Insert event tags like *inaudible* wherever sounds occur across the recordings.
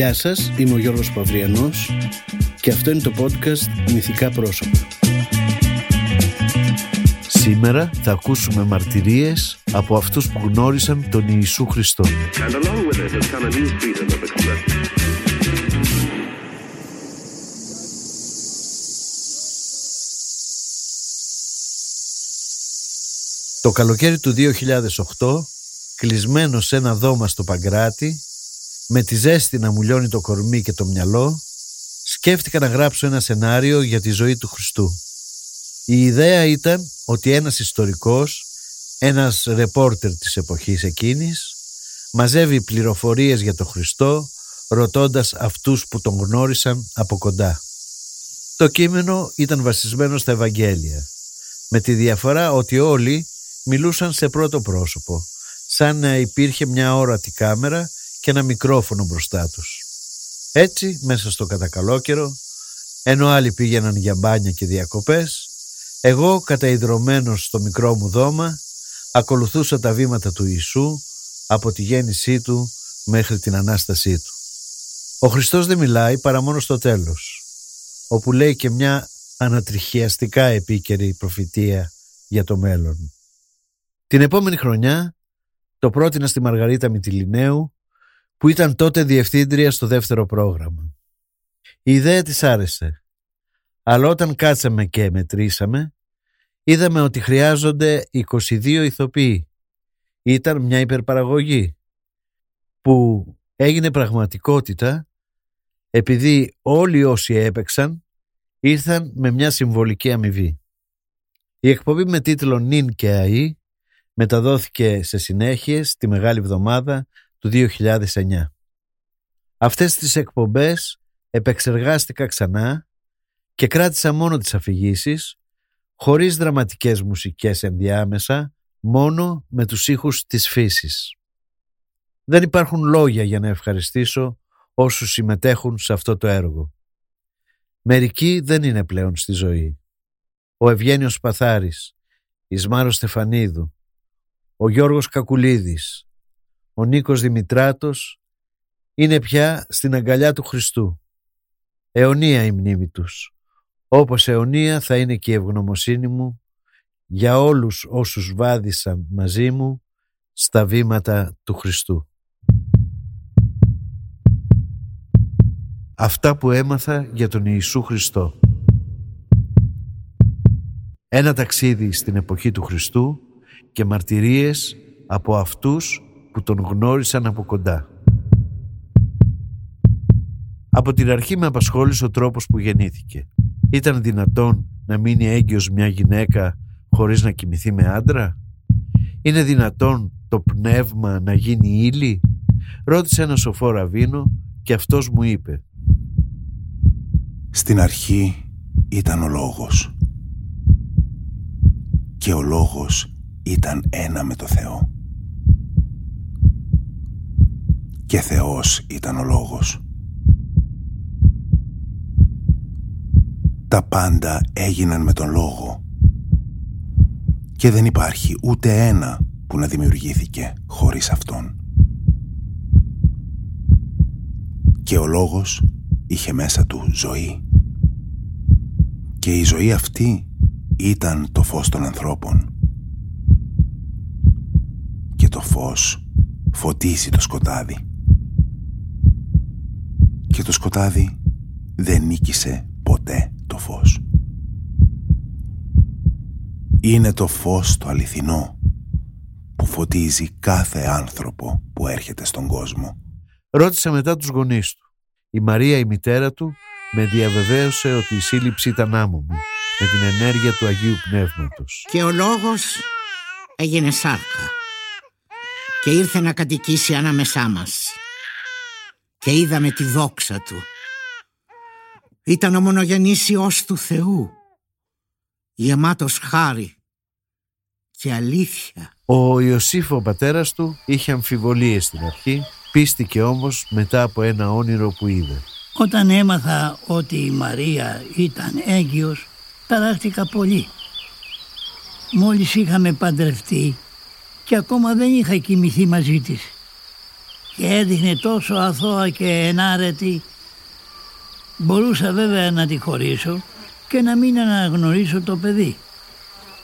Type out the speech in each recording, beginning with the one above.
Γεια σας, είμαι ο Γιώργος Παυριανός και αυτό είναι το podcast Μυθικά Πρόσωπα. Σήμερα θα ακούσουμε μαρτυρίες από αυτούς που γνώρισαν τον Ιησού Χριστό. Το καλοκαίρι του 2008, κλεισμένο σε ένα δώμα στο Παγκράτη, με τη ζέστη να μου λιώνει το κορμί και το μυαλό, σκέφτηκα να γράψω ένα σενάριο για τη ζωή του Χριστού. Η ιδέα ήταν ότι ένας ιστορικός, ένας ρεπόρτερ της εποχής εκείνης, μαζεύει πληροφορίες για τον Χριστό, ρωτώντας αυτούς που τον γνώρισαν από κοντά. Το κείμενο ήταν βασισμένο στα Ευαγγέλια, με τη διαφορά ότι όλοι μιλούσαν σε πρώτο πρόσωπο, σαν να υπήρχε μια όρατη κάμερα και ένα μικρόφωνο μπροστά τους. Έτσι, μέσα στο κατακαλόκαιρο, ενώ άλλοι πήγαιναν για μπάνια και διακοπές, εγώ καταϊδρωμένος στο μικρό μου δώμα, ακολουθούσα τα βήματα του Ιησού από τη γέννησή του μέχρι την Ανάστασή του. Ο Χριστός δεν μιλάει παρά μόνο στο τέλος, όπου λέει και μια ανατριχιαστικά επίκαιρη προφητεία για το μέλλον. Την επόμενη χρονιά το πρότεινα στη Μαργαρίτα Μητυλινέου που ήταν τότε διευθύντρια στο δεύτερο πρόγραμμα. Η ιδέα της άρεσε, αλλά όταν κάτσαμε και μετρήσαμε, είδαμε ότι χρειάζονται 22 ηθοποιοί. Ήταν μια υπερπαραγωγή που έγινε πραγματικότητα επειδή όλοι όσοι έπαιξαν ήρθαν με μια συμβολική αμοιβή. Η εκπομπή με τίτλο «Νιν και ΑΗ» μεταδόθηκε σε συνέχεια τη Μεγάλη Εβδομάδα του 2009. Αυτές τις εκπομπές επεξεργάστηκα ξανά και κράτησα μόνο τις αφηγήσεις, χωρίς δραματικές μουσικές ενδιάμεσα, μόνο με τους ήχους της φύσης. Δεν υπάρχουν λόγια για να ευχαριστήσω όσους συμμετέχουν σε αυτό το έργο. Μερικοί δεν είναι πλέον στη ζωή. Ο Ευγένιος Παθάρης, η Σμάρος Στεφανίδου, ο Γιώργος Κακουλίδης, ο Νίκος Δημητράτος είναι πια στην αγκαλιά του Χριστού. Αιωνία η μνήμη τους. Όπως αιωνία θα είναι και η ευγνωμοσύνη μου για όλους όσους βάδισαν μαζί μου στα βήματα του Χριστού. Αυτά που έμαθα για τον Ιησού Χριστό. Ένα ταξίδι στην εποχή του Χριστού και μαρτυρίες από αυτούς που τον γνώρισαν από κοντά. Από την αρχή με απασχόλησε ο τρόπος που γεννήθηκε. Ήταν δυνατόν να μείνει έγκυος μια γυναίκα χωρίς να κοιμηθεί με άντρα; Είναι δυνατόν το πνεύμα να γίνει ύλη; Ρώτησε ένα σοφό ραβίνο και αυτός μου είπε Στην αρχή ήταν ο λόγος και ο λόγος ήταν ένα με το Θεό. Και Θεός ήταν ο λόγος. Τα πάντα έγιναν με τον λόγο και δεν υπάρχει ούτε ένα που να δημιουργήθηκε χωρίς Αυτόν. Και ο λόγος είχε μέσα του ζωή. Και η ζωή αυτή ήταν το φως των ανθρώπων το φως φωτίσει το σκοτάδι. Και το σκοτάδι δεν νίκησε ποτέ το φως. Είναι το φως το αληθινό που φωτίζει κάθε άνθρωπο που έρχεται στον κόσμο. Ρώτησα μετά τους γονείς του. Η Μαρία η μητέρα του με διαβεβαίωσε ότι η σύλληψη ήταν άμμο μου με την ενέργεια του Αγίου Πνεύματος. Και ο λόγος έγινε σάρκα και ήρθε να κατοικήσει ανάμεσά μας και είδαμε τη δόξα του. Ήταν ο μονογενής Υιός του Θεού, γεμάτος χάρη και αλήθεια. Ο Ιωσήφ ο πατέρας του είχε αμφιβολίες στην αρχή, πίστηκε όμως μετά από ένα όνειρο που είδε. Όταν έμαθα ότι η Μαρία ήταν έγκυος, ταράχτηκα πολύ. Μόλις είχαμε παντρευτεί και ακόμα δεν είχα κοιμηθεί μαζί της. Και έδειχνε τόσο αθώα και ενάρετη. Μπορούσα βέβαια να τη χωρίσω και να μην αναγνωρίσω το παιδί.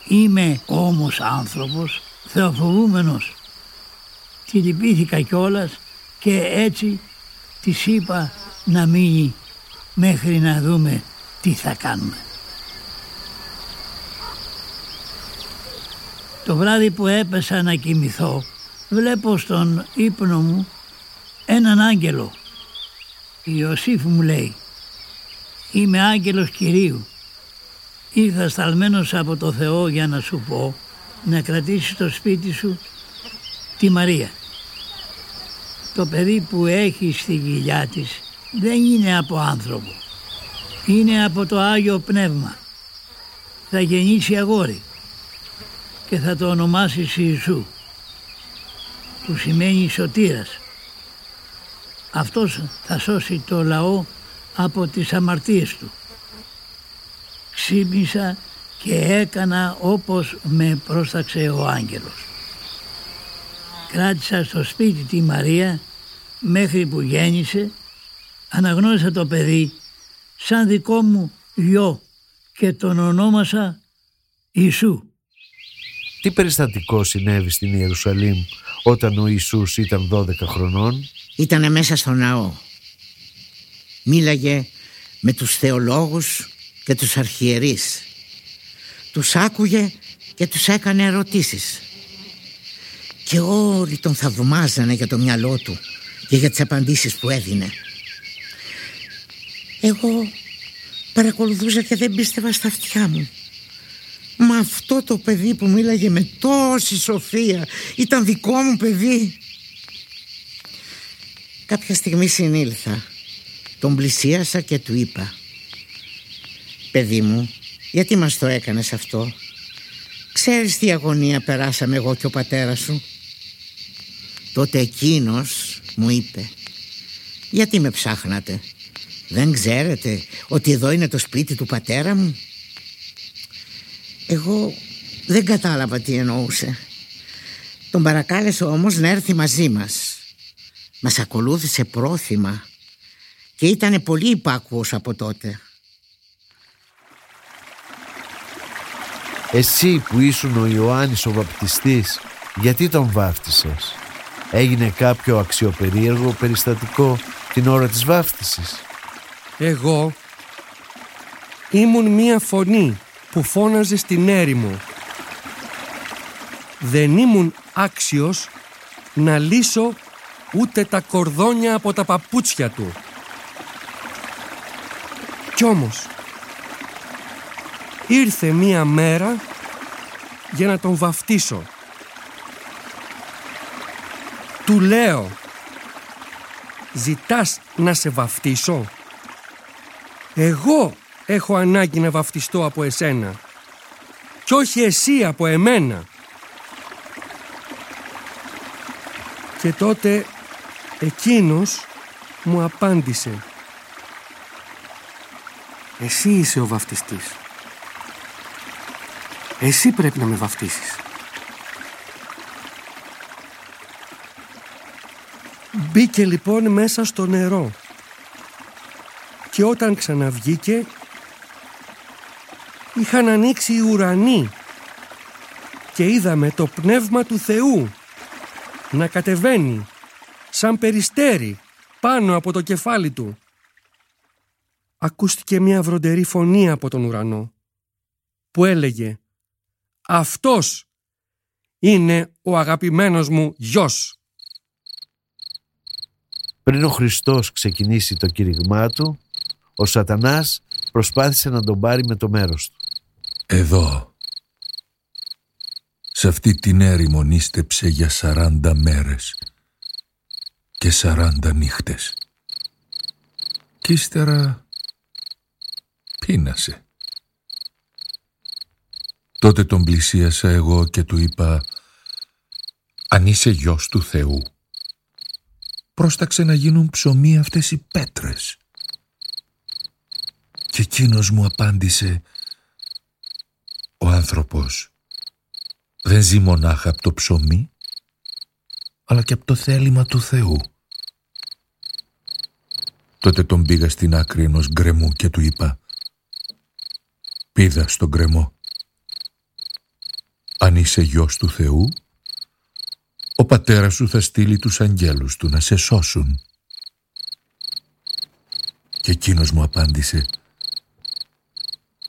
Είμαι όμως άνθρωπος, θεοφοβούμενος. Τη λυπήθηκα κιόλας και έτσι της είπα να μείνει μέχρι να δούμε τι θα κάνουμε. Το βράδυ που έπεσα να κοιμηθώ βλέπω στον ύπνο μου έναν άγγελο. Η Ιωσήφ μου λέει «Είμαι άγγελος Κυρίου. Ήρθα σταλμένος από το Θεό για να σου πω να κρατήσεις στο σπίτι σου τη Μαρία. Το παιδί που έχει στη κοιλιά της δεν είναι από άνθρωπο. Είναι από το Άγιο Πνεύμα. Θα γεννήσει αγόρι και θα το ονομάσεις Ιησού που σημαίνει σωτήρας. Αυτός θα σώσει το λαό από τις αμαρτίες του. Ξύπνησα και έκανα όπως με πρόσταξε ο άγγελος. Κράτησα στο σπίτι τη Μαρία μέχρι που γέννησε, αναγνώρισα το παιδί σαν δικό μου γιο και τον ονόμασα Ιησού. Τι περιστατικό συνέβη στην Ιερουσαλήμ όταν ο Ιησούς ήταν 12 χρονών; Ήτανε μέσα στο ναό. Μίλαγε με τους θεολόγους και τους αρχιερείς. Τους άκουγε και τους έκανε ερωτήσεις. Και όλοι τον θαυμάζανε για το μυαλό του και για τις απαντήσεις που έδινε. Εγώ παρακολουθούσα και δεν πίστευα στα αυτιά μου. Μα αυτό το παιδί που μίλαγε με τόση σοφία ήταν δικό μου παιδί. Κάποια στιγμή συνήλθα. Τον πλησίασα και του είπα «Παιδί μου, γιατί μας το έκανες αυτό; Ξέρεις τι αγωνία περάσαμε εγώ και ο πατέρας σου». Τότε εκείνος μου είπε «Γιατί με ψάχνατε; Δεν ξέρετε ότι εδώ είναι το σπίτι του πατέρα μου». Εγώ δεν κατάλαβα τι εννοούσε. Τον παρακάλεσε όμως να έρθει μαζί μας. Μας ακολούθησε πρόθυμα και ήταν πολύ υπάκουος από τότε. Εσύ που ήσουν ο Ιωάννης ο βαπτιστής, γιατί τον βάφτισες; Έγινε κάποιο αξιοπερίεργο περιστατικό την ώρα της βάφτισης; Εγώ ήμουν μία φωνή που φώναζε στην έρημο. Δεν ήμουν άξιος να λύσω ούτε τα κορδόνια από τα παπούτσια του. Κι όμως ήρθε μία μέρα για να τον βαφτίσω. Του λέω «Ζητάς να σε βαφτίσω» Εγώ έχω ανάγκη να βαφτιστώ από εσένα κι όχι εσύ από εμένα. Και τότε εκείνος μου απάντησε Εσύ είσαι ο βαφτιστής. Εσύ πρέπει να με βαφτίσεις. Μπήκε λοιπόν μέσα στο νερό και όταν ξαναβγήκε είχαν ανοίξει οι ουρανοί και είδαμε το Πνεύμα του Θεού να κατεβαίνει σαν περιστέρι πάνω από το κεφάλι του. Ακούστηκε μια βροντερή φωνή από τον ουρανό που έλεγε «Αυτός είναι ο αγαπημένος μου γιος». Πριν ο Χριστός ξεκινήσει το κήρυγμά του, ο σατανάς προσπάθησε να τον πάρει με το μέρος του. Εδώ. Σε αυτή την έρημο νίστεψε για σαράντα μέρες και σαράντα νύχτες. Κι ύστερα πείνασε. Τότε τον πλησίασα εγώ και του είπα «Αν είσαι γιος του Θεού, πρόσταξε να γίνουν ψωμί αυτές οι πέτρες». Και εκείνος μου απάντησε «Ο άνθρωπος δεν ζει μονάχα από το ψωμί, αλλά και από το θέλημα του Θεού». Τότε τον πήγα στην άκρη ενός γκρεμού και του είπα «Πήδα στον γκρεμό. Αν είσαι γιος του Θεού, ο πατέρας σου θα στείλει τους αγγέλους του να σε σώσουν». Και εκείνος μου απάντησε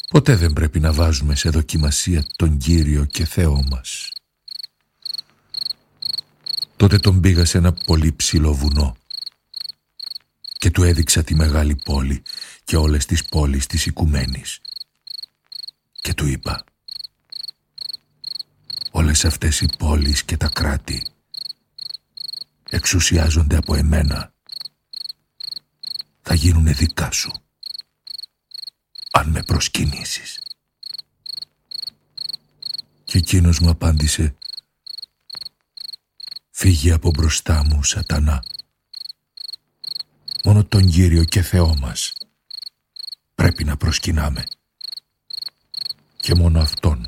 «Ποτέ δεν πρέπει να βάζουμε σε δοκιμασία τον Κύριο και Θεό μας». Τότε τον πήγα σε ένα πολύ ψηλό βουνό και του έδειξα τη μεγάλη πόλη και όλες τις πόλεις της οικουμένης. Και του είπα «Όλες αυτές οι πόλεις και τα κράτη εξουσιάζονται από εμένα. Θα γίνουν δικά σου, αν με προσκυνήσεις». Και εκείνος μου απάντησε «Φύγε από μπροστά μου, σατανά» μόνο τον Κύριο και Θεό μας πρέπει να προσκυνάμε. Και μόνο Αυτόν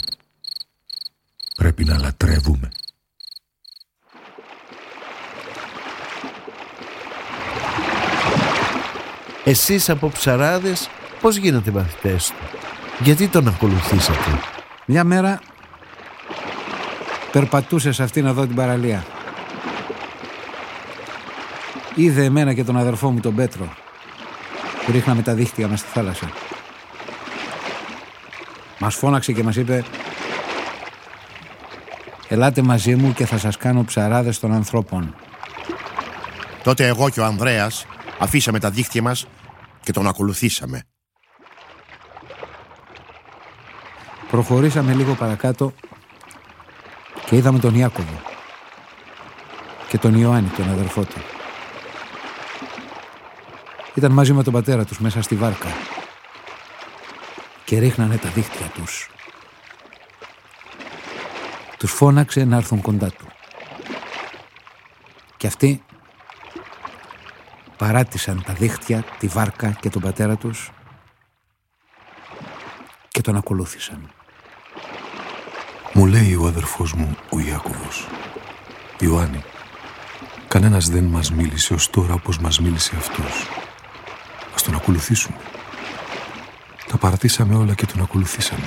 πρέπει να λατρεύουμε. Εσείς από ψαράδες πώς γίνατε μαθητές του; Γιατί τον ακολουθήσατε; Μια μέρα περπατούσε σε αυτήν εδώ την παραλία. Είδε εμένα και τον αδερφό μου τον Πέτρο που ρίχναμε τα δίχτυα μας στη θάλασσα. Μας φώναξε και μας είπε «Ελάτε μαζί μου και θα σας κάνω ψαράδες των ανθρώπων». Τότε εγώ και ο Ανδρέας αφήσαμε τα δίχτυα μας και τον ακολουθήσαμε. Προχωρήσαμε λίγο παρακάτω και είδαμε τον Ιάκωβο και τον Ιωάννη, τον αδερφό του. Ήταν μαζί με τον πατέρα τους μέσα στη βάρκα και ρίχνανε τα δίχτυα τους. Τους φώναξε να έρθουν κοντά του. Και αυτοί παράτησαν τα δίχτυα, τη βάρκα και τον πατέρα τους και τον ακολούθησαν. Μου λέει ο αδερφός μου, ο Ιάκωβος. Ιωάννη, κανένας δεν μας μίλησε ως τώρα όπως μας μίλησε αυτός. Ας τον ακολουθήσουμε. Τα παρατήσαμε όλα και τον ακολουθήσαμε.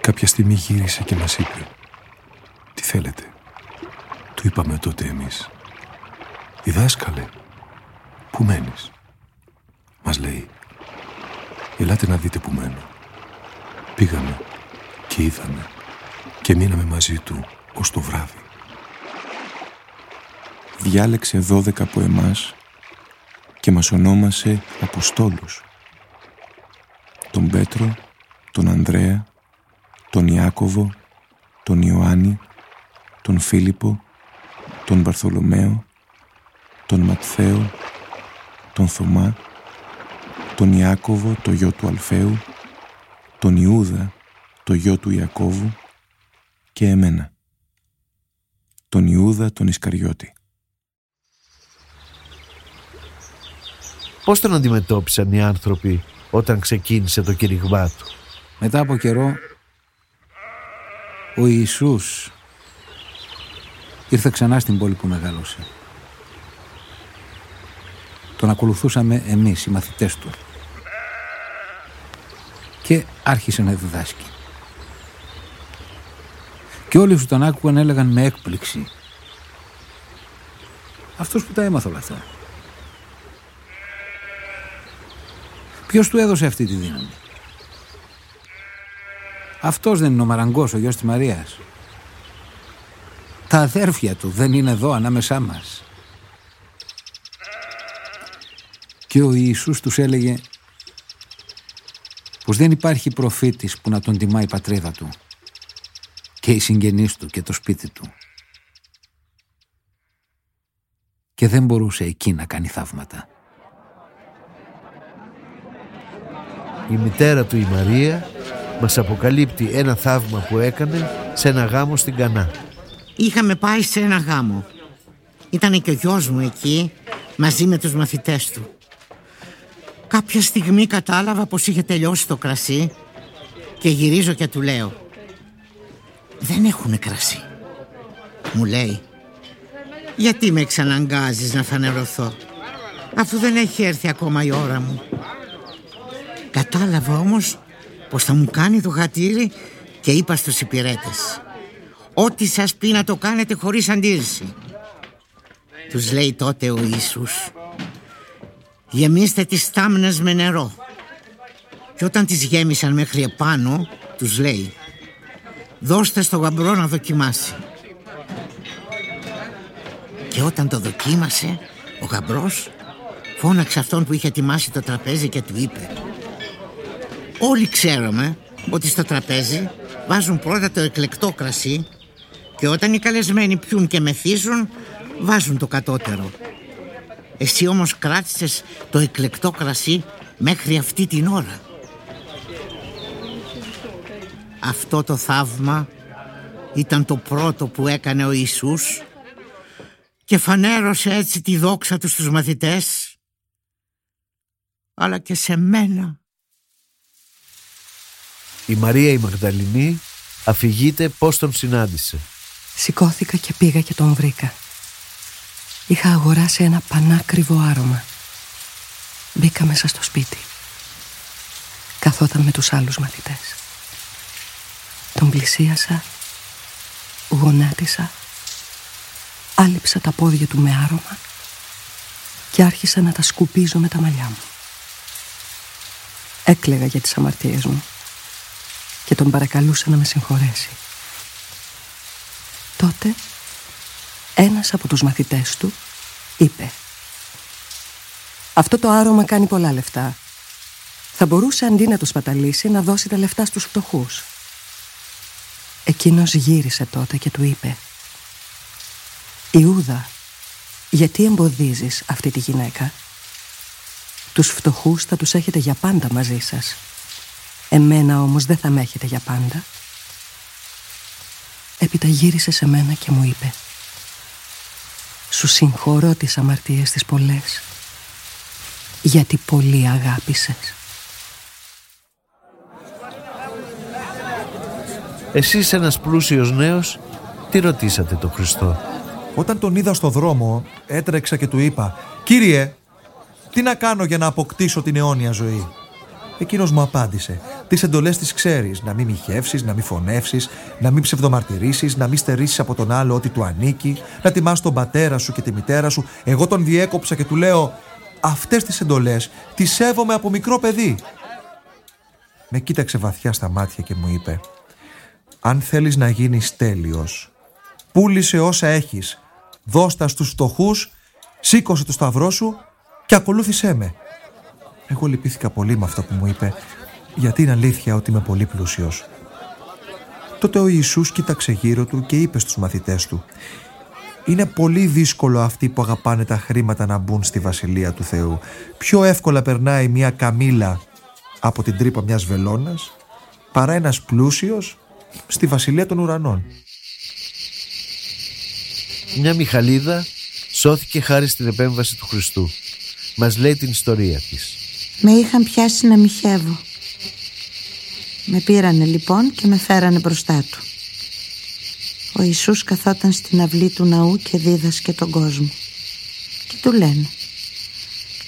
Κάποια στιγμή γύρισε και μας είπε «Τι θέλετε» Του είπαμε τότε εμείς «Διδάσκαλε, πού μένεις» Μας λέει «Ελάτε να δείτε που μένω» Πήγαμε και είδαμε και μείναμε μαζί του ως το βράδυ. Διάλεξε δώδεκα από εμάς και μας ονόμασε Αποστόλους. Τον Πέτρο, τον Ανδρέα, τον Ιάκωβο, τον Ιωάννη, τον Φίλιππο, τον Βαρθολομαίο, τον Ματθαίο, τον Θωμά, τον Ιάκωβο, το γιο του Αλφαίου, τον Ιούδα, το γιο του Ιακώβου και εμένα, τον Ιούδα τον Ισκαριώτη. Πώς τον αντιμετώπισαν οι άνθρωποι όταν ξεκίνησε το κηρυγμά του; Μετά από καιρό ο Ιησούς ήρθε ξανά στην πόλη που μεγάλωσε. Τον ακολουθούσαμε εμείς οι μαθητές του και άρχισε να διδάσκει. Και όλοι που τον άκουγαν έλεγαν με έκπληξη αυτός που τα έμαθε όλα αυτά. Ποιος του έδωσε αυτή τη δύναμη; Αυτός δεν είναι ο Μαραγκός, ο γιος της Μαρίας. Τα αδέρφια του δεν είναι εδώ ανάμεσά μας. Και ο Ιησούς τους έλεγε πως δεν υπάρχει προφήτης που να τον τιμά η πατρίδα του και οι συγγενείς του και το σπίτι του. Και δεν μπορούσε εκεί να κάνει θαύματα. Η μητέρα του η Μαρία μας αποκαλύπτει ένα θαύμα που έκανε σε ένα γάμο στην Κανά. Είχαμε πάει σε ένα γάμο. Ήταν και ο γιος μου εκεί μαζί με τους μαθητές του. Κάποια στιγμή κατάλαβα πως είχε τελειώσει το κρασί και γυρίζω και του λέω «Δεν έχουν κρασί». Μου λέει «Γιατί με εξαναγκάζεις να φανερωθώ» αφού δεν έχει έρθει ακόμα η ώρα μου. Κατάλαβα όμως πως θα μου κάνει το χατήρι και είπα στους υπηρέτες «Ό,τι σας πει να το κάνετε χωρίς αντίρρηση». Τους λέει τότε ο Ιησούς «Γεμίστε τις στάμνες με νερό». Και όταν τις γέμισαν μέχρι επάνω, τους λέει «Δώστε στο γαμπρό να δοκιμάσει». Και όταν το δοκίμασε, ο γαμπρός φώναξε αυτόν που είχε ετοιμάσει το τραπέζι και του είπε Όλοι ξέρουμε ότι στο τραπέζι βάζουν πρώτα το εκλεκτό κρασί και όταν οι καλεσμένοι πιούν και μεθύσουν βάζουν το κατώτερο. Εσύ όμως κράτησες το εκλεκτό κρασί μέχρι αυτή την ώρα. Αυτό το θαύμα ήταν το πρώτο που έκανε ο Ιησούς και φανέρωσε έτσι τη δόξα του στους μαθητές αλλά και σε μένα. Η Μαρία η Μαγδαληνή αφηγείται πώς τον συνάντησε. Σηκώθηκα και πήγα και τον βρήκα. Είχα αγοράσει ένα πανάκριβο άρωμα. Μπήκα μέσα στο σπίτι. Καθόταν με τους άλλους μαθητές. Τον πλησίασα, γονάτισα, άλυψα τα πόδια του με άρωμα και άρχισα να τα σκουπίζω με τα μαλλιά μου. Έκλαιγα για τις αμαρτίες μου και τον παρακαλούσα να με συγχωρέσει. Τότε ένας από τους μαθητές του είπε «Αυτό το άρωμα κάνει πολλά λεφτά. Θα μπορούσε αντί να το σπαταλήσει να δώσει τα λεφτά στους φτωχούς». Εκείνος γύρισε τότε και του είπε «Ιούδα, γιατί εμποδίζεις αυτή τη γυναίκα» Τους φτωχούς θα τους έχετε για πάντα μαζί σας. Εμένα όμως δεν θα με έχετε για πάντα. Έπειτα γύρισε σε μένα και μου είπε Σου συγχωρώ τις αμαρτίες τις πολλές γιατί πολύ αγάπησες. Εσείς ένας πλούσιος νέος τι ρωτήσατε τον Χριστό; Όταν τον είδα στο δρόμο έτρεξα και του είπα «Κύριε, τι να κάνω για να αποκτήσω την αιώνια ζωή; Εκείνος μου απάντησε. Τις εντολές τις ξέρεις. Να μην μοιχεύσεις, να μην φωνεύσεις, να μην ψευδομαρτυρήσεις, να μην στερήσεις από τον άλλο ό,τι του ανήκει, να τιμάς τον πατέρα σου και τη μητέρα σου. Εγώ τον διέκοψα και του λέω: Αυτές τις εντολές τις σέβομαι από μικρό παιδί. Με κοίταξε βαθιά στα μάτια και μου είπε: Αν θέλεις να γίνεις τέλειος, πούλησε όσα έχεις, δώστα στους φτωχούς, σήκωσε το σταυρό σου και ακολούθησέ με. Εγώ λυπήθηκα πολύ με αυτό που μου είπε, γιατί είναι αλήθεια ότι είμαι πολύ πλούσιος. Τότε ο Ιησούς κοίταξε γύρω του και είπε στους μαθητές του «Είναι πολύ δύσκολο αυτοί που αγαπάνε τα χρήματα να μπουν στη Βασιλεία του Θεού. Πιο εύκολα περνάει μια καμήλα από την τρύπα μιας βελόνας παρά ένας πλούσιος στη Βασιλεία των Ουρανών». Μια Μιχαλίδα σώθηκε χάρη στην επέμβαση του Χριστού. Μας λέει την ιστορία της. Με είχαν πιάσει να μιχεύω. Με πήρανε λοιπόν και με φέρανε μπροστά του. Ο Ιησούς καθόταν στην αυλή του ναού και δίδασκε τον κόσμο. Και του λένε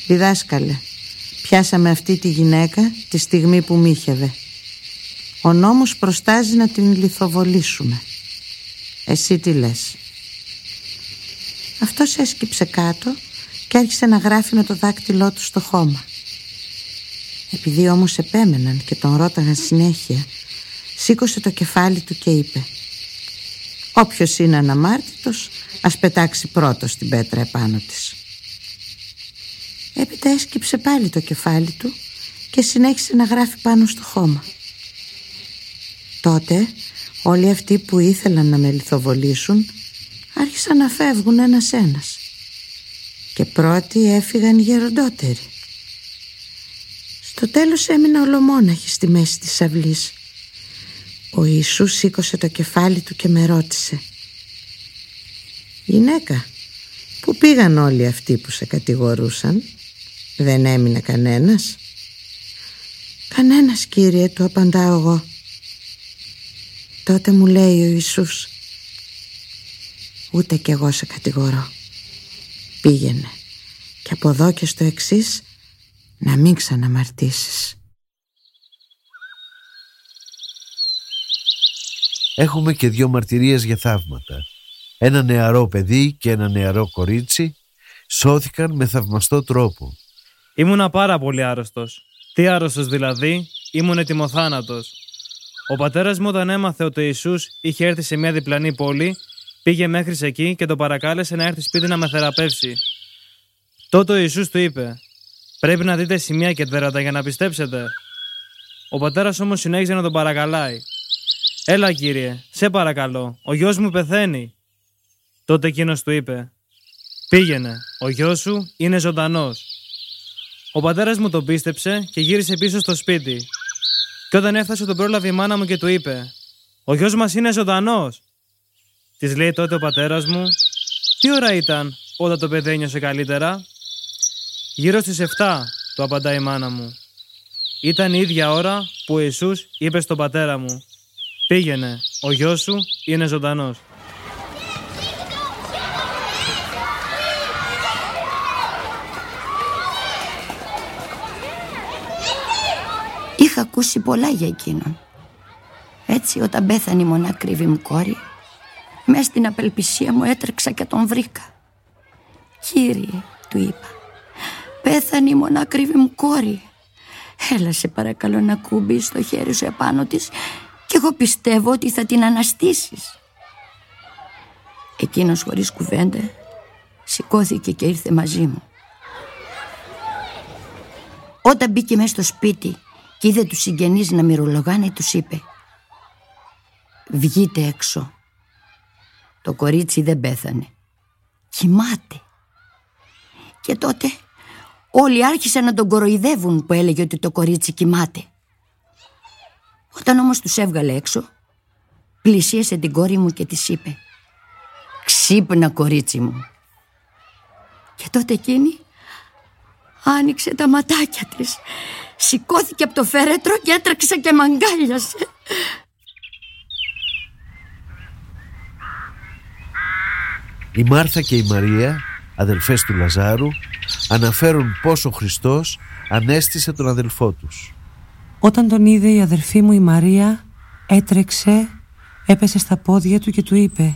«Διδάσκαλε, πιάσαμε αυτή τη γυναίκα τη στιγμή που μίχευε. Ο νόμος προστάζει να την λιθοβολήσουμε. Εσύ τι λες» Αυτός έσκυψε κάτω και άρχισε να γράφει με το δάκτυλό του στο χώμα. Επειδή όμως επέμεναν και τον ρώταγαν συνέχεια, σήκωσε το κεφάλι του και είπε «Όποιος είναι αναμάρτητος, ας πετάξει πρώτος την πέτρα επάνω της». Έπειτα έσκυψε πάλι το κεφάλι του και συνέχισε να γράφει πάνω στο χώμα. Τότε όλοι αυτοί που ήθελαν να με λιθοβολήσουν άρχισαν να φεύγουν ένας-ένας και πρώτοι έφυγαν οι γεροντότεροι. Στο τέλος έμεινα ολομόναχη στη μέση της αυλής. Ο Ιησούς σήκωσε το κεφάλι του και με ρώτησε. «Γυναίκα, πού πήγαν όλοι αυτοί που σε κατηγορούσαν, δεν έμεινε κανένας» «Κανένας κύριε» του απαντάω εγώ. Τότε μου λέει ο Ιησούς. «Ούτε κι εγώ σε κατηγορώ» πήγαινε. Και από εδώ και στο εξής να μην ξαναμαρτήσεις. Έχουμε και δύο μαρτυρίες για θαύματα. Ένα νεαρό παιδί και ένα νεαρό κορίτσι σώθηκαν με θαυμαστό τρόπο. Ήμουνα πάρα πολύ άρρωστος. Τι άρρωστος δηλαδή, ήμουν ετοιμοθάνατος. Ο πατέρας μου όταν έμαθε ότι ο Ιησούς είχε έρθει σε μια διπλανή πόλη, πήγε μέχρι εκεί και το παρακάλεσε να έρθει σπίτι να με θεραπεύσει. Τότε ο Ιησούς του είπε «Πρέπει να δείτε σημεία και τέρατα για να πιστέψετε». Ο πατέρας όμως συνέχιζε να τον παρακαλάει. «Έλα κύριε, σε παρακαλώ, ο γιος μου πεθαίνει». Τότε εκείνος του είπε «Πήγαινε, ο γιος σου είναι ζωντανός». Ο πατέρας μου τον πίστεψε και γύρισε πίσω στο σπίτι. Και όταν έφτασε τον πρόλαβε η μάνα μου και του είπε «Ο γιος μας είναι ζωντανός». Της λέει τότε ο πατέρας μου «Τι ώρα ήταν όταν το παιδί ένιωσε καλύτερα» «Γύρω στις 7» του απαντάει η μάνα μου. Ήταν η ίδια ώρα που ο Ιησούς είπε στον πατέρα μου «Πήγαινε, ο γιος σου είναι ζωντανός». Είχα ακούσει πολλά για εκείνον. Έτσι όταν πέθανε η μονάκριβη μου κόρη, μέσα στην απελπισία μου έτρεξα και τον βρήκα. Κύριε, του είπα, πέθανε η μονάκριβη μου κόρη. Έλα σε παρακαλώ να κουμπείς το χέρι σου επάνω της και εγώ πιστεύω ότι θα την αναστήσεις. Εκείνος χωρίς κουβέντα σηκώθηκε και ήρθε μαζί μου. Όταν μπήκε μέσα στο σπίτι και είδε τους συγγενείς να μυρολογάνε τους είπε «Βγείτε έξω». Το κορίτσι δεν πέθανε. Κοιμάται. Και τότε όλοι άρχισαν να τον κοροϊδεύουν που έλεγε ότι το κορίτσι κοιμάται. Όταν όμως τους έβγαλε έξω, πλησίασε την κόρη μου και της είπε «Ξύπνα κορίτσι μου». Και τότε εκείνη άνοιξε τα ματάκια της Σηκώθηκε από το φέρετρο και έτρεξε και μαγκάλιασε. Η Μάρθα και η Μαρία, αδελφές του Λαζάρου, αναφέρουν πως ο Χριστός ανέστησε τον αδελφό τους. Όταν τον είδε η αδελφή μου η Μαρία, έτρεξε, έπεσε στα πόδια του και του είπε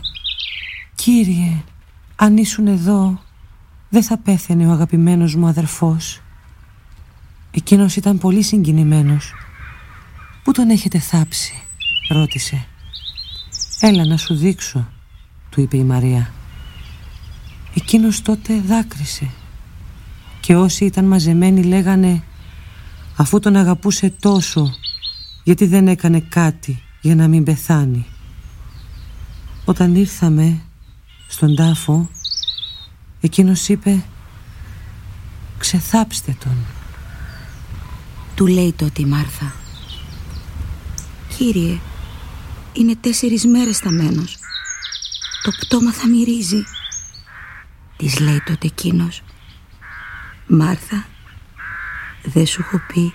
«Κύριε, αν ήσουν εδώ, δεν θα πέθαινε ο αγαπημένος μου αδερφός». Εκείνος ήταν πολύ συγκινημένος. «Πού τον έχετε θάψει» ρώτησε. «Έλα να σου δείξω» του είπε η Μαρία. Εκείνος τότε δάκρυσε και όσοι ήταν μαζεμένοι λέγανε αφού τον αγαπούσε τόσο γιατί δεν έκανε κάτι για να μην πεθάνει. Όταν ήρθαμε στον τάφο εκείνος είπε «Ξεθάψτε τον» Του λέει τότε η Μάρθα Κύριε Είναι τέσσερις μέρες θαμένος Το πτώμα θα μυρίζει Της λέει τότε εκείνος. Μάρθα Δεν σου έχω πει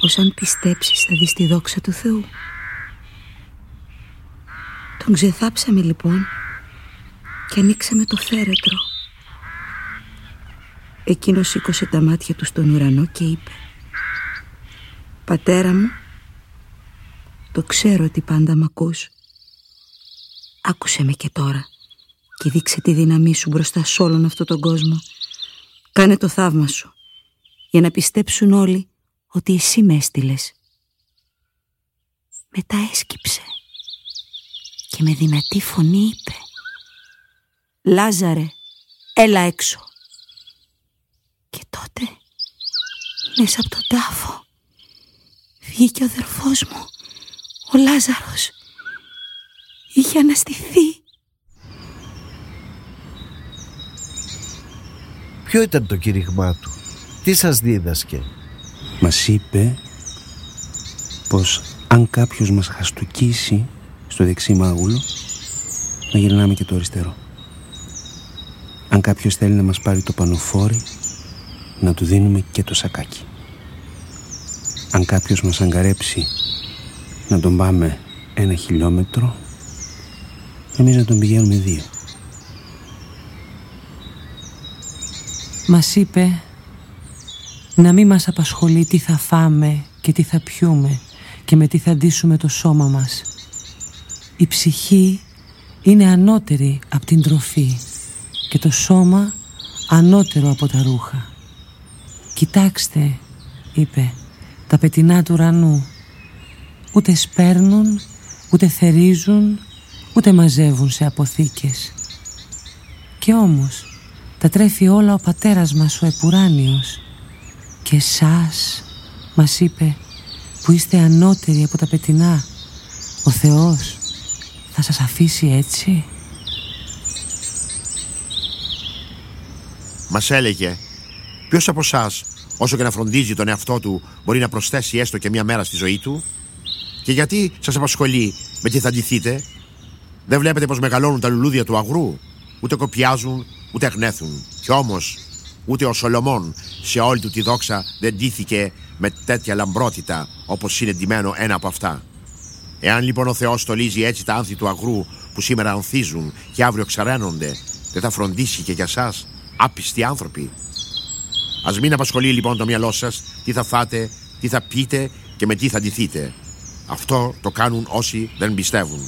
Πως αν πιστέψεις θα δεις τη δόξα του Θεού Τον ξεθάψαμε λοιπόν Και ανοίξαμε το φέρετρο Εκείνος σήκωσε τα μάτια του στον ουρανό και είπε Πατέρα μου, το ξέρω ότι πάντα μ' ακούς. Άκουσε με και τώρα και δείξε τη δύναμή σου μπροστά σε όλον αυτόν τον κόσμο. Κάνε το θαύμα σου για να πιστέψουν όλοι ότι εσύ με έστειλες. Μετά έσκυψε και με δυνατή φωνή είπε «Λάζαρε, έλα έξω». Και τότε μέσα από τον τάφο βγήκε ο αδερφός μου, ο Λάζαρος. Είχε αναστηθεί. Ποιο ήταν το κηρύγμά του, τι σας δίδασκε; Μας είπε πως αν κάποιος μας χαστουκίσει στο δεξί μάγουλο, να γυρνάμε και το αριστερό. Αν κάποιος θέλει να μας πάρει το πανοφόρι, να του δίνουμε και το σακάκι αν κάποιος μας αγκαρέψει να τον πάμε ένα χιλιόμετρο εμείς να τον πηγαίνουμε δύο Μας είπε να μην μας απασχολεί τι θα φάμε και τι θα πιούμε και με τι θα ντύσουμε το σώμα μας. Η ψυχή είναι ανώτερη από την τροφή και το σώμα ανώτερο από τα ρούχα. «Κοιτάξτε», είπε, «τα πετεινά του ουρανού. Ούτε σπέρνουν, ούτε θερίζουν, ούτε μαζεύουν σε αποθήκες. Και όμως τα τρέφει όλα ο πατέρας μας ο Επουράνιος. Και εσάς, μας είπε, που είστε ανώτεροι από τα πετεινά, ο Θεός θα σας αφήσει έτσι; Μας έλεγε ποιος από εσάς, όσο και να φροντίζει τον εαυτό του, μπορεί να προσθέσει έστω και μια μέρα στη ζωή του; Και γιατί σας απασχολεί με τι θα ντυθείτε; Δεν βλέπετε πως μεγαλώνουν τα λουλούδια του αγρού. Ούτε κοπιάζουν, ούτε γνέθουν. Κι όμως, ούτε ο Σολομών σε όλη του τη δόξα δεν ντύθηκε με τέτοια λαμπρότητα όπως είναι ντυμένο ένα από αυτά. Εάν λοιπόν ο Θεός στολίζει έτσι τα άνθη του αγρού που σήμερα ανθίζουν και αύριο ξαραίνονται, δεν θα φροντίσει και για σας, άπιστοι άνθρωποι. Ας μην απασχολεί λοιπόν το μυαλό σας τι θα φάτε, τι θα πείτε και με τι θα ντυθείτε. Αυτό το κάνουν όσοι δεν πιστεύουν.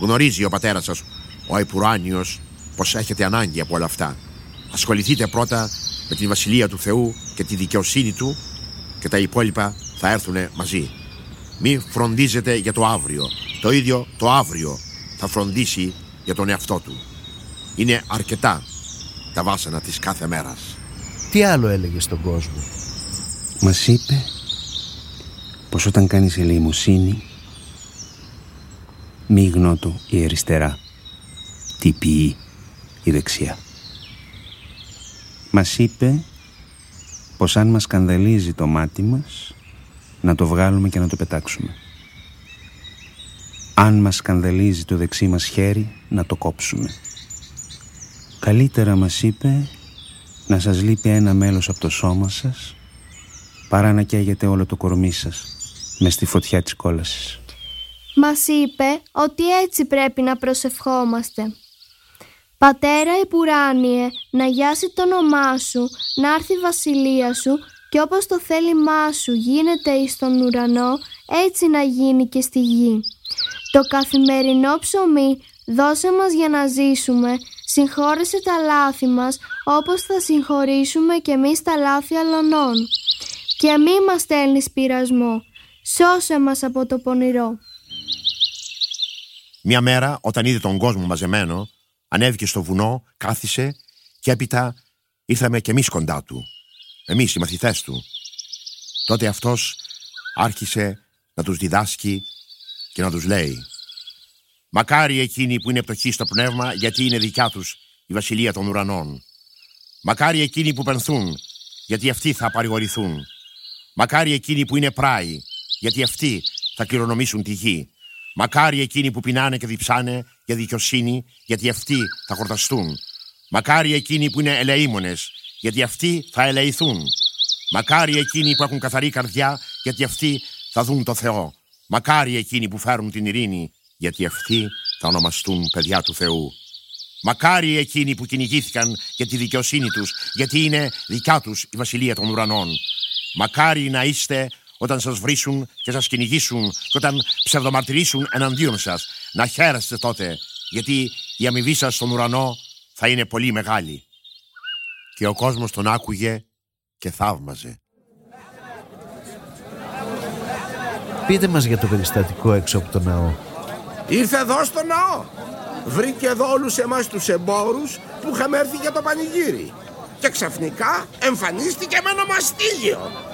Γνωρίζει ο πατέρας σας, ο Επουράνιος, πως έχετε ανάγκη από όλα αυτά. Ασχοληθείτε πρώτα με την Βασιλεία του Θεού και τη δικαιοσύνη Του και τα υπόλοιπα θα έρθουν μαζί. Μη φροντίζετε για το αύριο. Το ίδιο το αύριο θα φροντίσει για τον εαυτό του. Είναι αρκετά τα βάσανα της κάθε μέρας. Τι άλλο έλεγε στον κόσμο; Μας είπε πως όταν κάνεις ελεημοσύνη μη γνώτο η αριστερά, τι ποιεί η δεξιά. Μας είπε πως αν μας σκανδαλίζει το μάτι μας να το βγάλουμε και να το πετάξουμε. Αν μας σκανδαλίζει το δεξί μας χέρι να το κόψουμε. Καλύτερα μας είπε να σας λείπει ένα μέλος από το σώμα σας παρά να καίγεται όλο το κορμί σας μες στη φωτιά της κόλασης. Μας είπε ότι έτσι πρέπει να προσευχόμαστε. Πατέρα Επουράνιε, να γιάσει το όνομά σου, να έρθει η βασιλεία σου και όπως το θέλημά σου γίνεται εις τον ουρανό, έτσι να γίνει και στη γη. Το καθημερινό ψωμί δώσε μας για να ζήσουμε, συγχώρεσε τα λάθη μας όπως θα συγχωρήσουμε και εμείς τα λάθη αλλωνών. Και μη μας στέλνεις πειρασμό, σώσε μας από το πονηρό. Μια μέρα όταν είδε τον κόσμο μαζεμένο, ανέβηκε στο βουνό, κάθισε και έπειτα ήρθαμε κι εμείς κοντά του. Εμείς οι μαθητές του. Τότε αυτός άρχισε να τους διδάσκει και να τους λέει «Μακάρι εκείνοι που είναι πτωχοί στο πνεύμα γιατί είναι δικιά τους η βασιλεία των ουρανών. Μακάρι εκείνοι που πενθούν γιατί αυτοί θα παρηγορηθούν. Μακάρι εκείνοι που είναι πράοι γιατί αυτοί θα κληρονομήσουν τη γη. Μακάρι εκείνοι που πεινάνε και διψάνε για δικαιοσύνη, γιατί αυτοί θα χορταστούν. Μακάρι εκείνοι που είναι ελεήμονες, γιατί αυτοί θα ελεηθούν. Μακάρι εκείνοι που έχουν καθαρή καρδιά, γιατί αυτοί θα δουν το Θεό. Μακάρι εκείνοι που φέρουν την ειρήνη, γιατί αυτοί θα ονομαστούν παιδιά του Θεού. Μακάρι εκείνοι που κυνηγήθηκαν για τη δικαιοσύνη τους, γιατί είναι δικιά τους η βασιλεία των ουρανών. Μακάρι να είστε όταν σας βρίσουν και σας κυνηγήσουν και όταν ψευδομαρτυρήσουν εναντίον σας. Να χαίρεστε τότε, γιατί η αμοιβή σας στον ουρανό θα είναι πολύ μεγάλη. Και ο κόσμος τον άκουγε και θαύμαζε. Πείτε μας για το περιστατικό έξω από το ναό. Ήρθε εδώ στο ναό. Βρήκε εδώ όλους εμάς τους εμπόρους που είχαμε έρθει για το πανηγύρι. Και ξαφνικά εμφανίστηκε με ένα μαστίγιο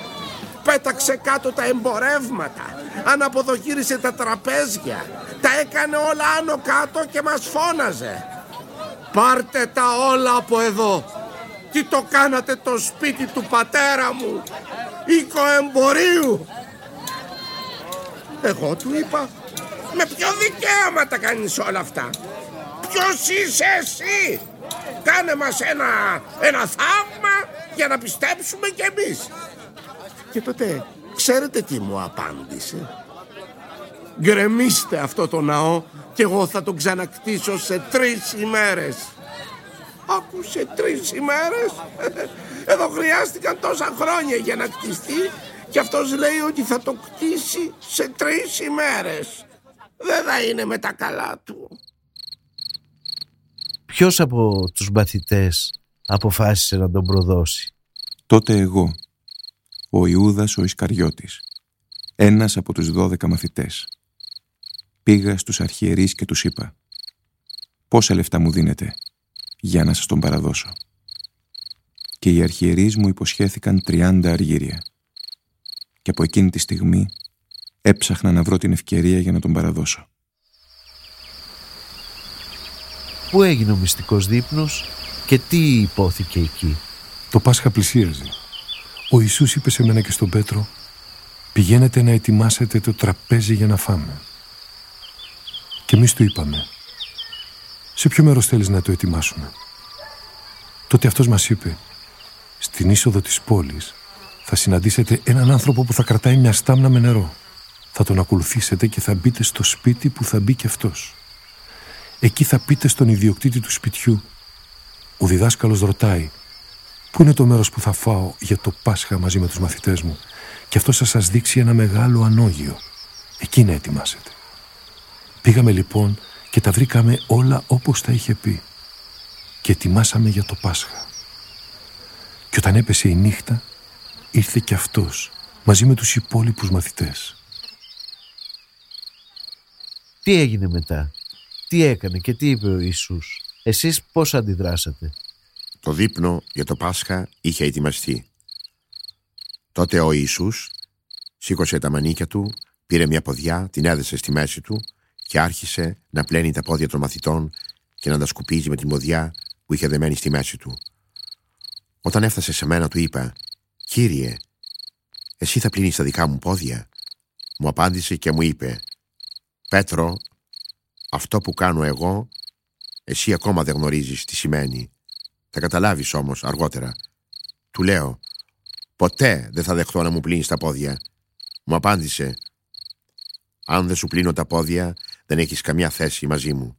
πέταξε κάτω τα εμπορεύματα, αναποδογύρισε τα τραπέζια, τα έκανε όλα άνω κάτω και μας φώναζε. Πάρτε τα όλα από εδώ. Τι το κάνατε το σπίτι του πατέρα μου, οίκο εμπορίου. Εγώ του είπα, με ποιο δικαίωμα τα κάνεις όλα αυτά; Ποιος είσαι εσύ; Κάνε μας ένα, ένα θαύμα για να πιστέψουμε κι εμείς. Και τότε ξέρετε τι μου απάντησε; Γκρεμίστε αυτό το ναό και εγώ θα τον ξανακτήσω σε τρεις ημέρες. Άκουσε τρεις ημέρες; *laughs* Εδώ χρειάστηκαν τόσα χρόνια για να κτιστεί και αυτός λέει ότι θα το κτίσει σε τρεις ημέρες. Δεν θα είναι με τα καλά του. Ποιος από τους μαθητές αποφάσισε να τον προδώσει; Τότε εγώ, ο Ιούδας ο Ισκαριώτης, ένας από τους δώδεκα μαθητές. Πήγα στους αρχιερείς και τους είπα «Πόσα λεφτά μου δίνετε για να σας τον παραδώσω» και οι αρχιερείς μου υποσχέθηκαν 30 αργύρια. Και από εκείνη τη στιγμή έψαχνα να βρω την ευκαιρία για να τον παραδώσω. Πού έγινε ο μυστικός δείπνος και τι υπόθηκε εκεί; Το Πάσχα πλησίαζε. Ο Ιησούς είπε σε μένα και στον Πέτρο «Πηγαίνετε να ετοιμάσετε το τραπέζι για να φάμε». Και εμείς του είπαμε «Σε ποιο μέρος θέλεις να το ετοιμάσουμε» Τότε αυτός μας είπε «Στην είσοδο της πόλης θα συναντήσετε έναν άνθρωπο που θα κρατάει μια στάμνα με νερό. Θα τον ακολουθήσετε και θα μπείτε στο σπίτι που θα μπει και αυτός. Εκεί θα πείτε στον ιδιοκτήτη του σπιτιού. Ο διδάσκαλος ρωτάει «Πού είναι το μέρος που θα φάω για το Πάσχα μαζί με τους μαθητές μου» και αυτό θα σας δείξει ένα μεγάλο ανώγιο. Εκεί να ετοιμάσετε. Πήγαμε λοιπόν και τα βρήκαμε όλα όπως τα είχε πει και ετοιμάσαμε για το Πάσχα. Και όταν έπεσε η νύχτα, ήρθε και αυτός μαζί με τους υπόλοιπους μαθητές. Τι έγινε μετά, τι έκανε και τι είπε ο Ιησούς; Εσείς πώς αντιδράσατε; Το δείπνο για το Πάσχα είχε ετοιμαστεί. Τότε ο Ιησούς σήκωσε τα μανίκια του, πήρε μια ποδιά, την έδεσε στη μέση του και άρχισε να πλένει τα πόδια των μαθητών και να τα σκουπίζει με την ποδιά που είχε δεμένη στη μέση του. Όταν έφτασε σε μένα του είπα «Κύριε, εσύ θα πλύνεις τα δικά μου πόδια» Μου απάντησε και μου είπε «Πέτρο, αυτό που κάνω εγώ, εσύ ακόμα δεν γνωρίζεις τι σημαίνει. Θα καταλάβεις όμως αργότερα». Του λέω «Ποτέ δεν θα δεχτώ να μου πλύνεις τα πόδια». Μου απάντησε «Αν δεν σου πλύνω τα πόδια, δεν έχεις καμιά θέση μαζί μου».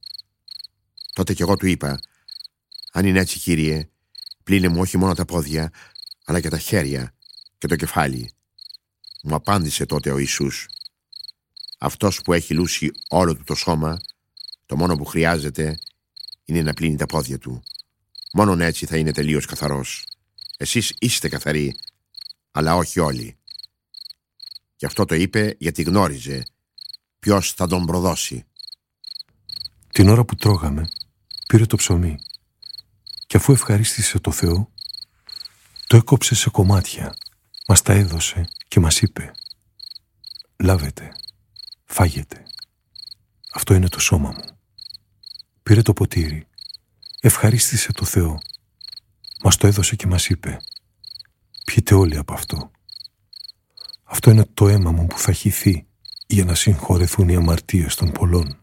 Τότε κι εγώ του είπα «Αν είναι έτσι κύριε, πλύνε μου όχι μόνο τα πόδια, αλλά και τα χέρια και το κεφάλι». Μου απάντησε τότε ο Ιησούς «Αυτός που έχει λούσει όλο του το σώμα, το μόνο που χρειάζεται είναι να πλύνει τα πόδια του. Μόνον έτσι θα είναι τελείως καθαρός. Εσείς είστε καθαροί, αλλά όχι όλοι». Και αυτό το είπε γιατί γνώριζε ποιος θα τον προδώσει. Την ώρα που τρώγαμε, πήρε το ψωμί και αφού ευχαρίστησε το Θεό, το έκοψε σε κομμάτια, μας τα έδωσε και μας είπε «Λάβετε, φάγετε, αυτό είναι το σώμα μου». Πήρε το ποτήρι, ευχαρίστησε το Θεό, μας το έδωσε και μας είπε «Πιείτε όλοι από αυτό. Αυτό είναι το αίμα μου που θα χυθεί για να συγχωρεθούν οι αμαρτίες των πολλών».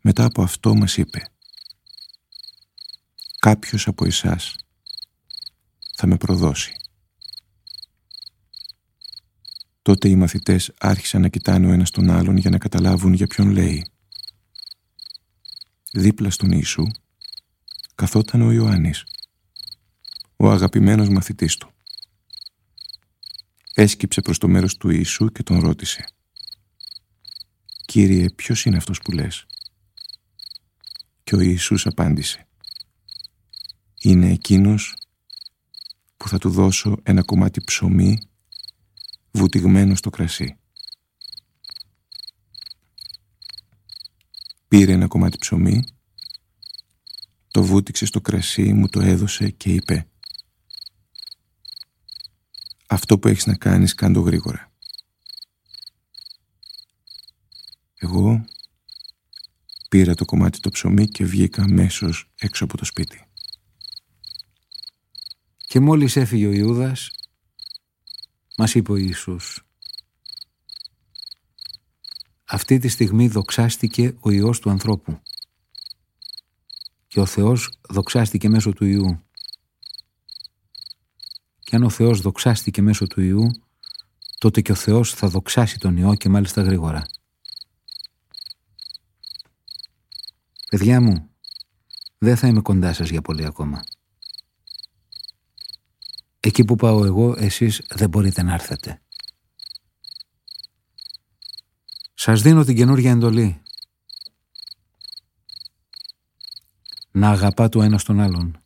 Μετά από αυτό μας είπε «Κάποιος από εσάς θα με προδώσει». Τότε οι μαθητές άρχισαν να κοιτάνε ο ένας τον άλλον για να καταλάβουν για ποιον λέει. Δίπλα στον Ιησού καθόταν ο Ιωάννης, ο αγαπημένος μαθητής του. Έσκυψε προς το μέρος του Ιησού και τον ρώτησε «Κύριε, ποιος είναι αυτός που λες» Και ο Ιησούς απάντησε «Είναι εκείνος που θα του δώσω ένα κομμάτι ψωμί βουτυγμένο στο κρασί». Πήρε ένα κομμάτι ψωμί, το βούτυξε στο κρασί, μου το έδωσε και είπε «Αυτό που έχεις να κάνεις, κάντο γρήγορα». Εγώ Πήρα το κομμάτι το ψωμί και βγήκα αμέσως έξω από το σπίτι. Και μόλις έφυγε ο Ιούδας, μας είπε ο Ιησούς «Αυτή τη στιγμή δοξάστηκε ο Υιός του ανθρώπου και ο Θεός δοξάστηκε μέσω του Ιού. Και αν ο Θεός δοξάστηκε μέσω του Ιού, τότε και ο Θεός θα δοξάσει τον Υιό και μάλιστα γρήγορα. Παιδιά μου, δεν θα είμαι κοντά σας για πολύ ακόμα. Εκεί που πάω εγώ, εσείς δεν μπορείτε να έρθετε. Σας δίνω την καινούργια εντολή. Να αγαπά το ένας τον άλλον.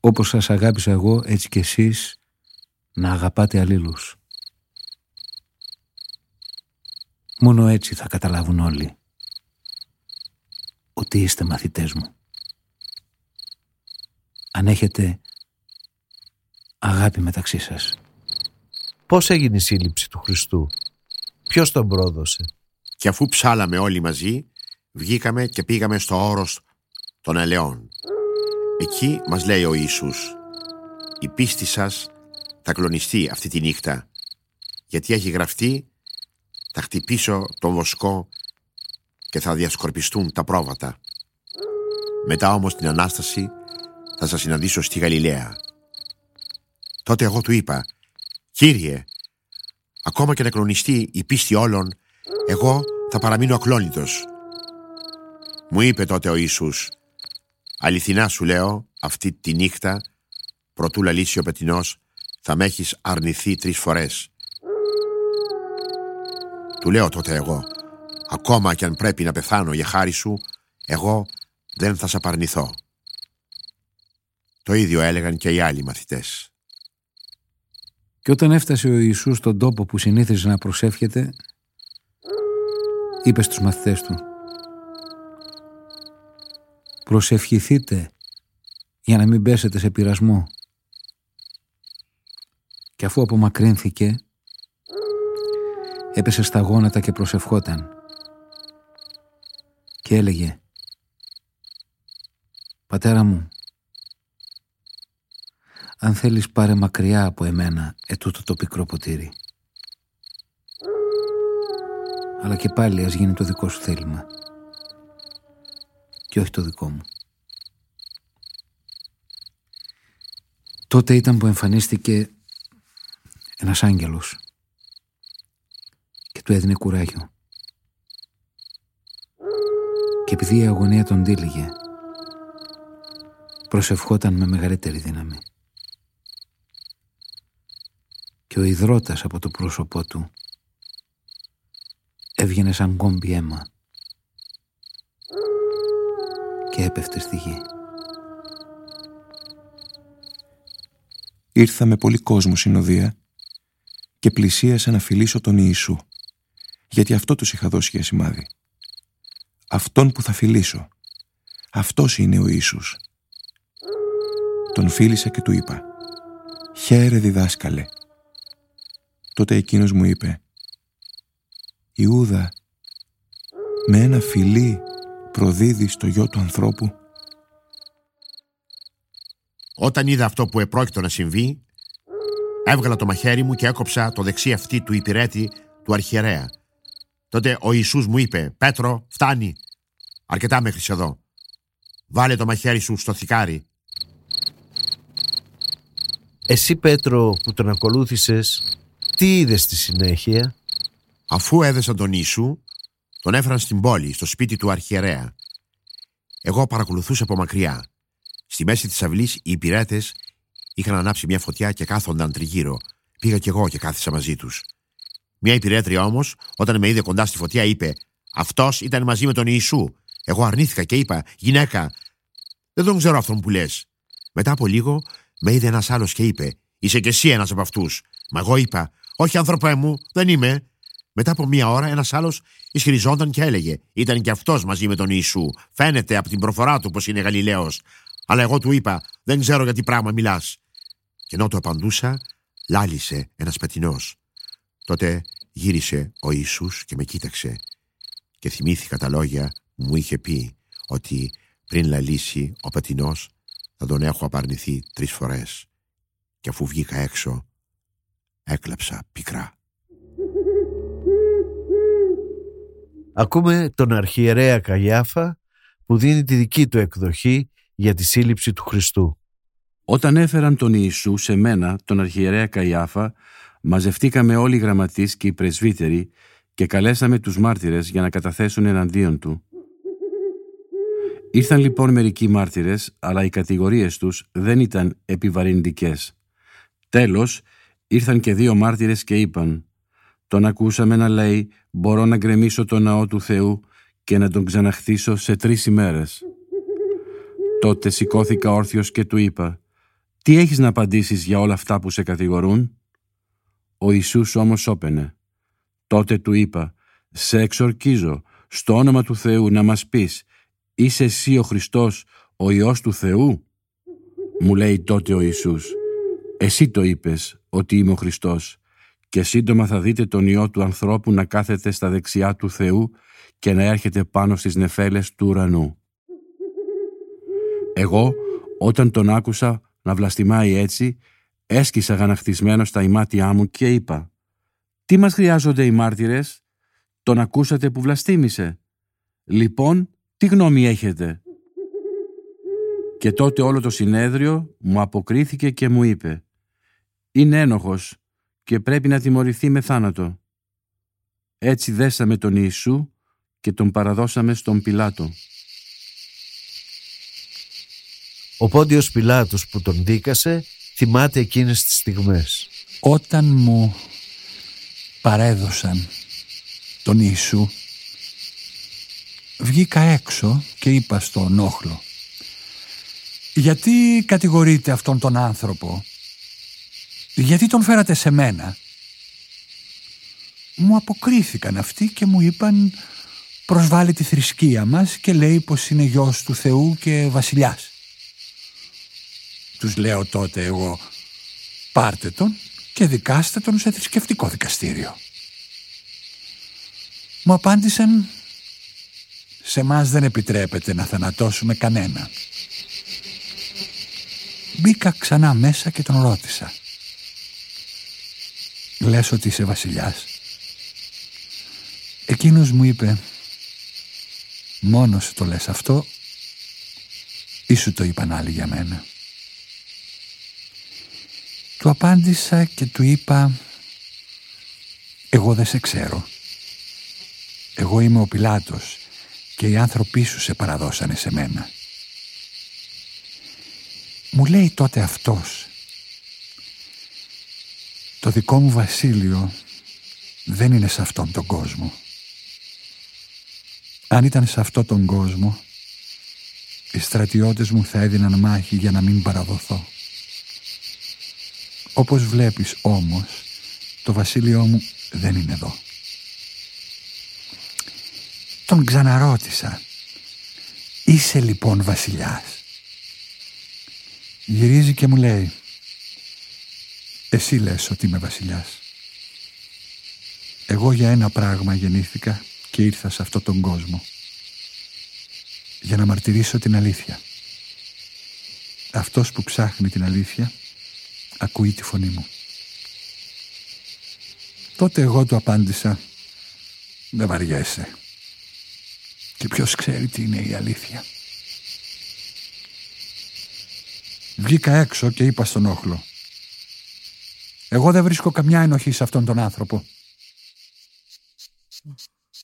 Όπως σας αγάπησα εγώ, έτσι και εσείς να αγαπάτε αλλήλους. Μόνο έτσι θα καταλάβουν όλοι ότι είστε μαθητές μου. Αν έχετε αγάπη μεταξύ σας. Πώς έγινε η σύλληψη του Χριστού; Ποιος τον πρόδωσε; Και αφού ψάλαμε όλοι μαζί, βγήκαμε και πήγαμε στο όρος των ελαιών. Εκεί μας λέει ο Ιησούς «Η πίστη σας θα κλονιστεί αυτή τη νύχτα, γιατί έχει γραφτεί θα χτυπήσω τον βοσκό και θα διασκορπιστούν τα πρόβατα. Μετά όμως την Ανάσταση θα σας συναντήσω στη Γαλιλαία. Τότε εγώ του είπα «Κύριε, ακόμα και να κλονιστεί η πίστη όλων, εγώ θα παραμείνω ακλόνητος». Μου είπε τότε ο Ιησούς «Αληθινά σου λέω, αυτή τη νύχτα, προτού λαλήσει ο πετινός, θα με έχεις αρνηθεί τρεις φορές». Του λέω τότε εγώ Ακόμα κι αν πρέπει να πεθάνω για χάρη σου Εγώ δεν θα σε απαρνηθώ Το ίδιο έλεγαν και οι άλλοι μαθητές Και όταν έφτασε ο Ιησούς στον τόπο που συνήθιζε να προσεύχεται Είπε στους μαθητές του Προσευχηθείτε για να μην πέσετε σε πειρασμό και αφού απομακρύνθηκε έπεσε στα γόνατα και προσευχόταν. Και έλεγε «Πατέρα μου, αν θέλεις πάρε μακριά από εμένα ετούτο το πικρό ποτήρι. Αλλά και πάλι ας γίνει το δικό σου θέλημα και όχι το δικό μου. Τότε ήταν που εμφανίστηκε ένας άγγελος του έδινε κουράγιο. Και επειδή η αγωνία τον τύλιγε, προσευχόταν με μεγαλύτερη δύναμη. Και ο υδρότας από το πρόσωπό του έβγαινε σαν κόμπι αίμα και έπεφτε στη γη. Ήρθα με πολύ κόσμο συνοδεία και πλησίασα να φιλήσω τον Ιησού γιατί αυτό τους είχα δώσει για σημάδι. Αυτόν που θα φιλήσω. Αυτός είναι ο Ιησούς. Τον φίλησα και του είπα «Χαίρε διδάσκαλε». Τότε εκείνος μου είπε «Ιούδα, με ένα φιλί προδίδεις το γιο του ανθρώπου». Όταν είδα αυτό που επρόκειτο να συμβεί, έβγαλα το μαχαίρι μου και έκοψα το δεξί αυτή του υπηρέτη του αρχιερέα Τότε ο Ιησούς μου είπε «Πέτρο, φτάνει, αρκετά μέχρι εδώ. Βάλε το μαχαίρι σου στο θικάρι». Εσύ Πέτρο που τον ακολούθησες, τι είδες στη συνέχεια; Αφού έδεσαν τον Ιησού, τον έφεραν στην πόλη, στο σπίτι του αρχιερέα. Εγώ παρακολουθούσα από μακριά. Στη μέση της αυλής οι υπηρέτες είχαν ανάψει μια φωτιά και κάθονταν τριγύρω. Πήγα κι εγώ και κάθισα μαζί τους. Μια υπηρέτρια όμως, όταν με είδε κοντά στη φωτιά, είπε: Αυτός ήταν μαζί με τον Ιησού. Εγώ αρνήθηκα και είπα: Γυναίκα, δεν τον ξέρω αυτόν που λες. Μετά από λίγο, με είδε ένας άλλος και είπε: Είσαι κι εσύ ένας από αυτούς. Μα εγώ είπα: Όχι, άνθρωπέ μου, δεν είμαι. Μετά από μία ώρα, ένας άλλος ισχυριζόταν και έλεγε: Ήταν κι αυτός μαζί με τον Ιησού. Φαίνεται από την προφορά του πως είναι Γαλιλαίος. Αλλά εγώ του είπα: Δεν ξέρω για τι πράγμα μιλάς. Και ενώ του απαντούσα, λάλησε ένας πετεινός. Τότε γύρισε ο Ιησούς και με κοίταξε και θυμήθηκα τα λόγια που μου είχε πει ότι πριν λαλήσει ο πατινός θα τον έχω απαρνηθεί τρεις φορές και αφού βγήκα έξω έκλαψα πικρά. Ακούμε τον αρχιερέα Καγιάφα που δίνει τη δική του εκδοχή για τη σύλληψη του Χριστού. Όταν έφεραν τον Ιησού σε μένα, τον αρχιερέα Καϊάφα, Μαζευτήκαμε όλοι οι γραμματείς και οι πρεσβύτεροι και καλέσαμε τους μάρτυρες για να καταθέσουν εναντίον του. Ήρθαν λοιπόν μερικοί μάρτυρες, αλλά οι κατηγορίες τους δεν ήταν επιβαρυντικές. Τέλος, ήρθαν και δύο μάρτυρες και είπαν «Τον ακούσαμε να λέει «Μπορώ να γκρεμίσω το ναό του Θεού και να τον ξαναχτίσω σε τρεις ημέρες». Τότε σηκώθηκα όρθιος και του είπα «Τι έχεις να απαντήσεις για όλα αυτά που σε κατηγορούν» Ο Ιησούς όμως όπαινε. Τότε του είπα «Σε εξορκίζω στο όνομα του Θεού να μας πεις «Είσαι εσύ ο Χριστός, ο Υιός του Θεού» Μου λέει τότε ο Ιησούς «Εσύ το είπες ότι είμαι ο Χριστός και σύντομα θα δείτε τον Υιό του ανθρώπου να κάθεται στα δεξιά του Θεού και να έρχεται πάνω στις νεφέλες του ουρανού». Εγώ όταν τον άκουσα να βλαστημάει έτσι έσκυσα γαναχτισμένο στα ημάτια μου και είπα «Τι μας χρειάζονται οι μάρτυρες» Τον ακούσατε που βλαστήμησε. Λοιπόν, τι γνώμη έχετε; Και τότε όλο το συνέδριο μου αποκρίθηκε και μου είπε «Είναι ένοχος και πρέπει να τιμωρηθεί με θάνατο». Έτσι δέσαμε τον Ιησού και τον παραδώσαμε στον Πιλάτο. Ο Πόντιος Πιλάτος που τον δίκασε θυμάται εκείνες τις στιγμές. Όταν μου παρέδωσαν τον Ιησού βγήκα έξω και είπα στον όχλο «Γιατί κατηγορείτε αυτόν τον άνθρωπο, γιατί τον φέρατε σε μένα» Μου αποκρίθηκαν αυτοί και μου είπαν προσβάλλει τη θρησκεία μας και λέει πως είναι γιος του Θεού και βασιλιάς. Τους λέω τότε εγώ πάρτε τον και δικάστε τον σε θρησκευτικό δικαστήριο. Μου απάντησαν «Σε μας δεν επιτρέπεται να θανατώσουμε κανένα». Μπήκα ξανά μέσα και τον ρώτησα. «Λες ότι είσαι βασιλιάς». Εκείνος μου είπε «Μόνος σου το λες αυτό ή σου το είπαν άλλοι για μένα». Του απάντησα και του είπα «Εγώ δεν σε ξέρω». Εγώ είμαι ο Πιλάτος και οι άνθρωποι σου σε παραδώσανε σε μένα. Μου λέει τότε αυτός το δικό μου βασίλειο δεν είναι σε αυτόν τον κόσμο. Αν ήταν σε αυτόν τον κόσμο οι στρατιώτες μου θα έδιναν μάχη για να μην παραδοθώ. Όπως βλέπεις όμως το βασίλειό μου δεν είναι εδώ. Τον ξαναρώτησα. Είσαι λοιπόν βασιλιάς. Γυρίζει και μου λέει Εσύ λες ότι είμαι βασιλιάς. Εγώ για ένα πράγμα γεννήθηκα και ήρθα σε αυτόν τον κόσμο. Για να μαρτυρήσω την αλήθεια. Αυτός που ψάχνει την αλήθεια ακούει τη φωνή μου. Τότε εγώ του απάντησα «Δεν βαριέσαι. Και ποιος ξέρει τι είναι η αλήθεια. Βγήκα έξω και είπα στον όχλο. Εγώ δεν βρίσκω καμιά ενοχή σε αυτόν τον άνθρωπο.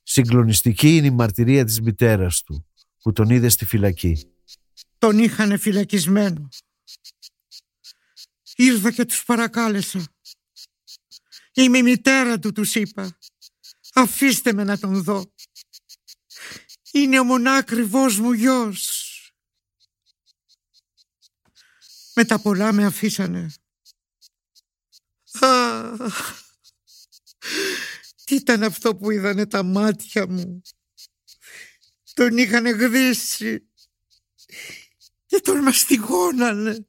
Συγκλονιστική είναι η μαρτυρία της μητέρας του που τον είδε στη φυλακή. Τον είχανε φυλακισμένο. Ήρθα και τους παρακάλεσα. Είμαι η μητέρα του, τους είπα. Αφήστε με να τον δω. Είναι ο μονάκριβός μου γιος. Με τα πολλά με αφήσανε. Α, *laughs* τι ήταν αυτό που είδανε τα μάτια μου; Τον είχαν γδίσει και τον μαστιγώνανε.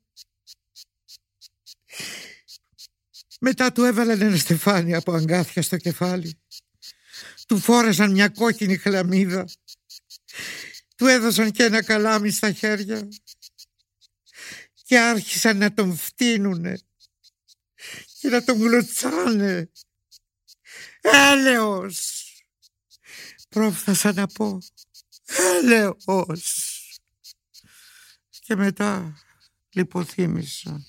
Μετά του έβαλαν ένα στεφάνι από αγκάθια στο κεφάλι. Του φόρεσαν μια κόκκινη χλαμίδα του έδωσαν και ένα καλάμι στα χέρια και άρχισαν να τον φτύνουνε και να τον γλωτσάνε. Έλεος! Πρόφθασα να πω. Έλεος! Και μετά λιποθύμησα.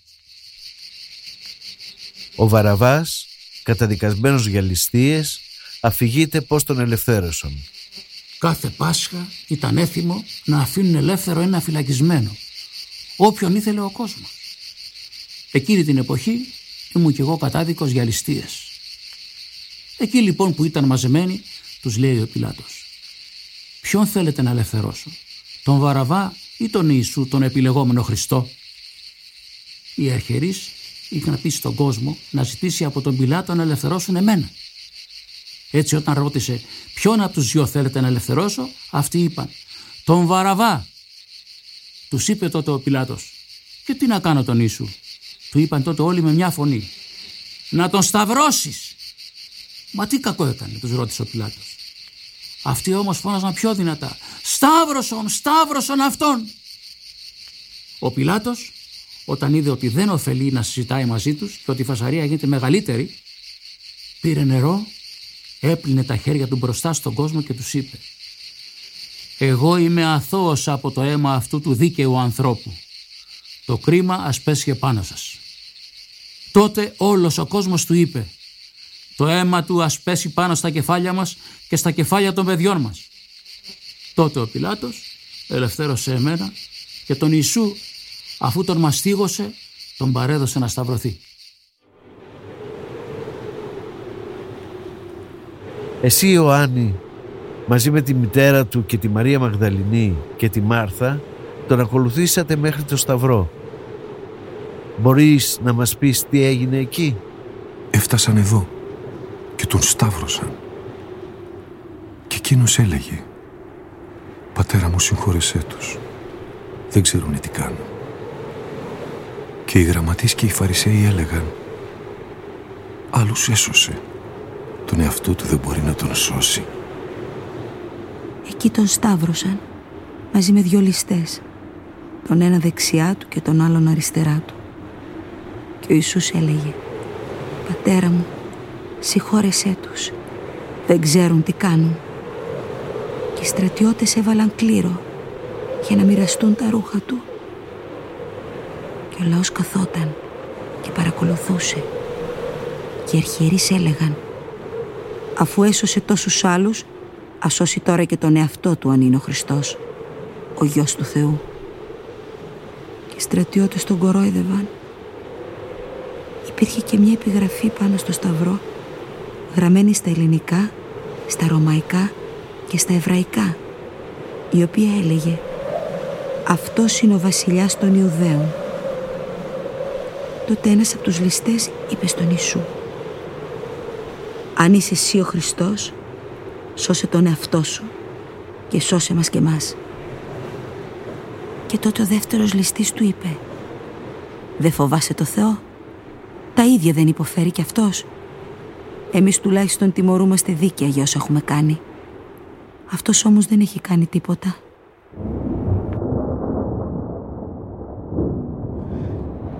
Ο Βαραβάς, καταδικασμένος για ληστείες, αφηγείται πως τον ελευθέρωσαν. Κάθε Πάσχα ήταν έθιμο να αφήνουν ελεύθερο ένα φυλακισμένο, όποιον ήθελε ο κόσμος. Εκείνη την εποχή ήμουν κι εγώ κατάδικος για ληστείες. Εκεί λοιπόν που ήταν μαζεμένοι, τους λέει ο Πιλάτος. Ποιον θέλετε να ελευθερώσω, τον Βαραβά ή τον Ιησού, τον επιλεγόμενο Χριστό; Οι αρχαιρείς είχαν πει στον κόσμο να ζητήσει από τον Πιλάτο να ελευθερώσουν εμένα. Έτσι όταν ρώτησε ποιον από τους δυο θέλετε να ελευθερώσω, αυτοί είπαν «Τον Βαραβά». Τους είπε τότε ο Πιλάτος «Και τι να κάνω τον Ιησού». Του είπαν τότε όλοι με μια φωνή «Να τον σταυρώσεις». Μα τι κακό έκανε, τους ρώτησε ο Πιλάτος. Αυτοί όμως φώναζαν πιο δυνατά «Σταύρωσον, σταύρωσον αυτόν». Ο Πιλάτος όταν είδε ότι δεν ωφελεί να συζητάει μαζί τους και ότι η φασαρία γίνεται μεγαλύτερη, πήρε νερό έπλυνε τα χέρια του μπροστά στον κόσμο και τους είπε «Εγώ είμαι αθώος από το αίμα αυτού του δίκαιου ανθρώπου. Το κρίμα ας πέσει επάνω σας». Τότε όλος ο κόσμος του είπε «Το αίμα του ας πέσει πάνω στα κεφάλια μας και στα κεφάλια των παιδιών μας». Τότε ο Πιλάτος ελευθέρωσε εμένα και τον Ιησού αφού τον μαστίγωσε τον παρέδωσε να σταυρωθεί. Εσύ Ιωάννη μαζί με τη μητέρα του και τη Μαρία Μαγδαληνή και τη Μάρθα τον ακολουθήσατε μέχρι το Σταυρό. Μπορείς να μας πεις τι έγινε εκεί; Έφτασαν εδώ και τον σταύρωσαν. Και εκείνος έλεγε «Πατέρα μου συγχώρεσέ τους, δεν ξέρουν τι κάνουν». Και οι γραμματείς και οι φαρισαίοι έλεγαν «Άλλους έσωσε, τον εαυτό του δεν μπορεί να τον σώσει. Εκεί τον σταύρωσαν μαζί με δυο ληστές. Τον ένα δεξιά του και τον άλλον αριστερά του. Και ο Ιησούς έλεγε «Πατέρα μου, συγχώρεσέ τους. Δεν ξέρουν τι κάνουν». Και οι στρατιώτες έβαλαν κλήρο για να μοιραστούν τα ρούχα του. Και ο λαός καθόταν και παρακολουθούσε. Και οι αρχιερείς έλεγαν αφού έσωσε τόσους άλλους, ας σώσει τώρα και τον εαυτό του αν είναι ο Χριστός, ο Γιος του Θεού. Και οι στρατιώτες τον κορόιδευαν. Υπήρχε και μια επιγραφή πάνω στο σταυρό, γραμμένη στα ελληνικά, στα ρωμαϊκά και στα εβραϊκά, η οποία έλεγε «Αυτός είναι ο βασιλιάς των Ιουδαίων». Τότε ένας από τους ληστές είπε στον Ιησού αν είσαι εσύ ο Χριστός, σώσε τον εαυτό σου και σώσε μας και μας. Και τότε ο δεύτερος ληστής του είπε «Δεν φοβάσαι το Θεό, τα ίδια δεν υποφέρει κι Αυτός. Εμείς τουλάχιστον τιμωρούμαστε δίκαια για όσα έχουμε κάνει. Αυτός όμως δεν έχει κάνει τίποτα».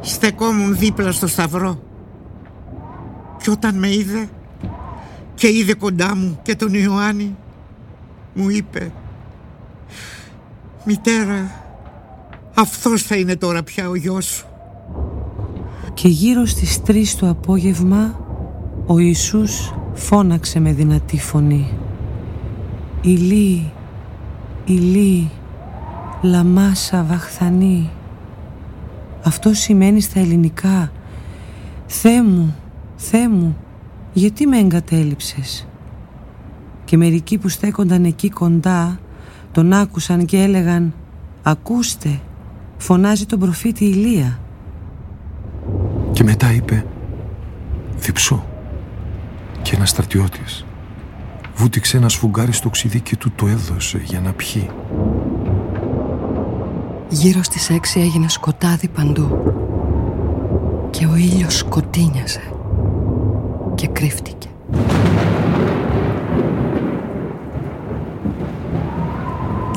Στεκόμουν δίπλα στο σταυρό και όταν με είδε και είδε κοντά μου και τον Ιωάννη μου είπε «Μητέρα, αυτός θα είναι τώρα πια ο γιος σου». Και γύρω στις τρεις το απόγευμα ο Ιησούς φώναξε με δυνατή φωνή «Ηλί, Ηλί, λαμάσα βαχθανή». Αυτό σημαίνει στα ελληνικά «Θεέ μου, Θεέ μου, γιατί με εγκατέλειψες; Και μερικοί που στέκονταν εκεί κοντά τον άκουσαν και έλεγαν «Ακούστε, φωνάζει τον προφήτη Ηλία». Και μετά είπε «Διψώ» και ένας στρατιώτης βούτυξε ένα σφουγγάρι στο ξυδί και του το έδωσε για να πιει. Γύρω στις έξι έγινε σκοτάδι παντού και ο ήλιος σκοτίνιασε και κρύφτηκε.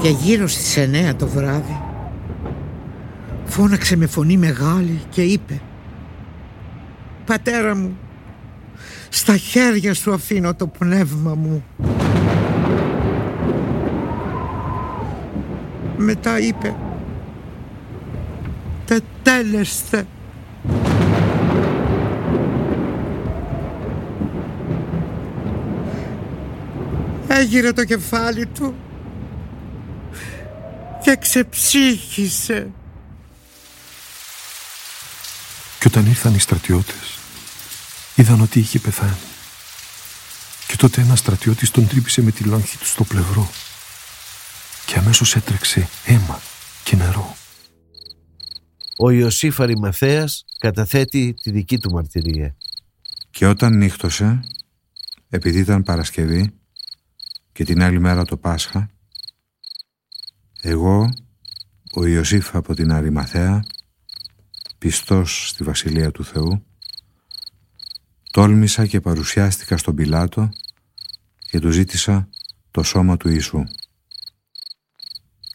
Και γύρω στις εννέα το βράδυ φώναξε με φωνή μεγάλη και είπε «Πατέρα μου, στα χέρια σου αφήνω το πνεύμα μου». Μετά είπε «Τετέλεστε». Έγειρε το κεφάλι του και ξεψύχησε. Και όταν ήρθαν οι στρατιώτες, είδαν ότι είχε πεθάνει. Και τότε ένας στρατιώτης τον τρύπησε με τη λόγχη του στο πλευρό και αμέσως έτρεξε αίμα και νερό. Ο Ιωσήφ Αρημαθέας καταθέτει τη δική του μαρτυρία. Και όταν νύχτωσε, επειδή ήταν Παρασκευή και την άλλη μέρα το Πάσχα, εγώ, ο Ιωσήφ από την Αρημαθέα, πιστός στη Βασιλεία του Θεού, τόλμησα και παρουσιάστηκα στον Πιλάτο και του ζήτησα το σώμα του Ιησού.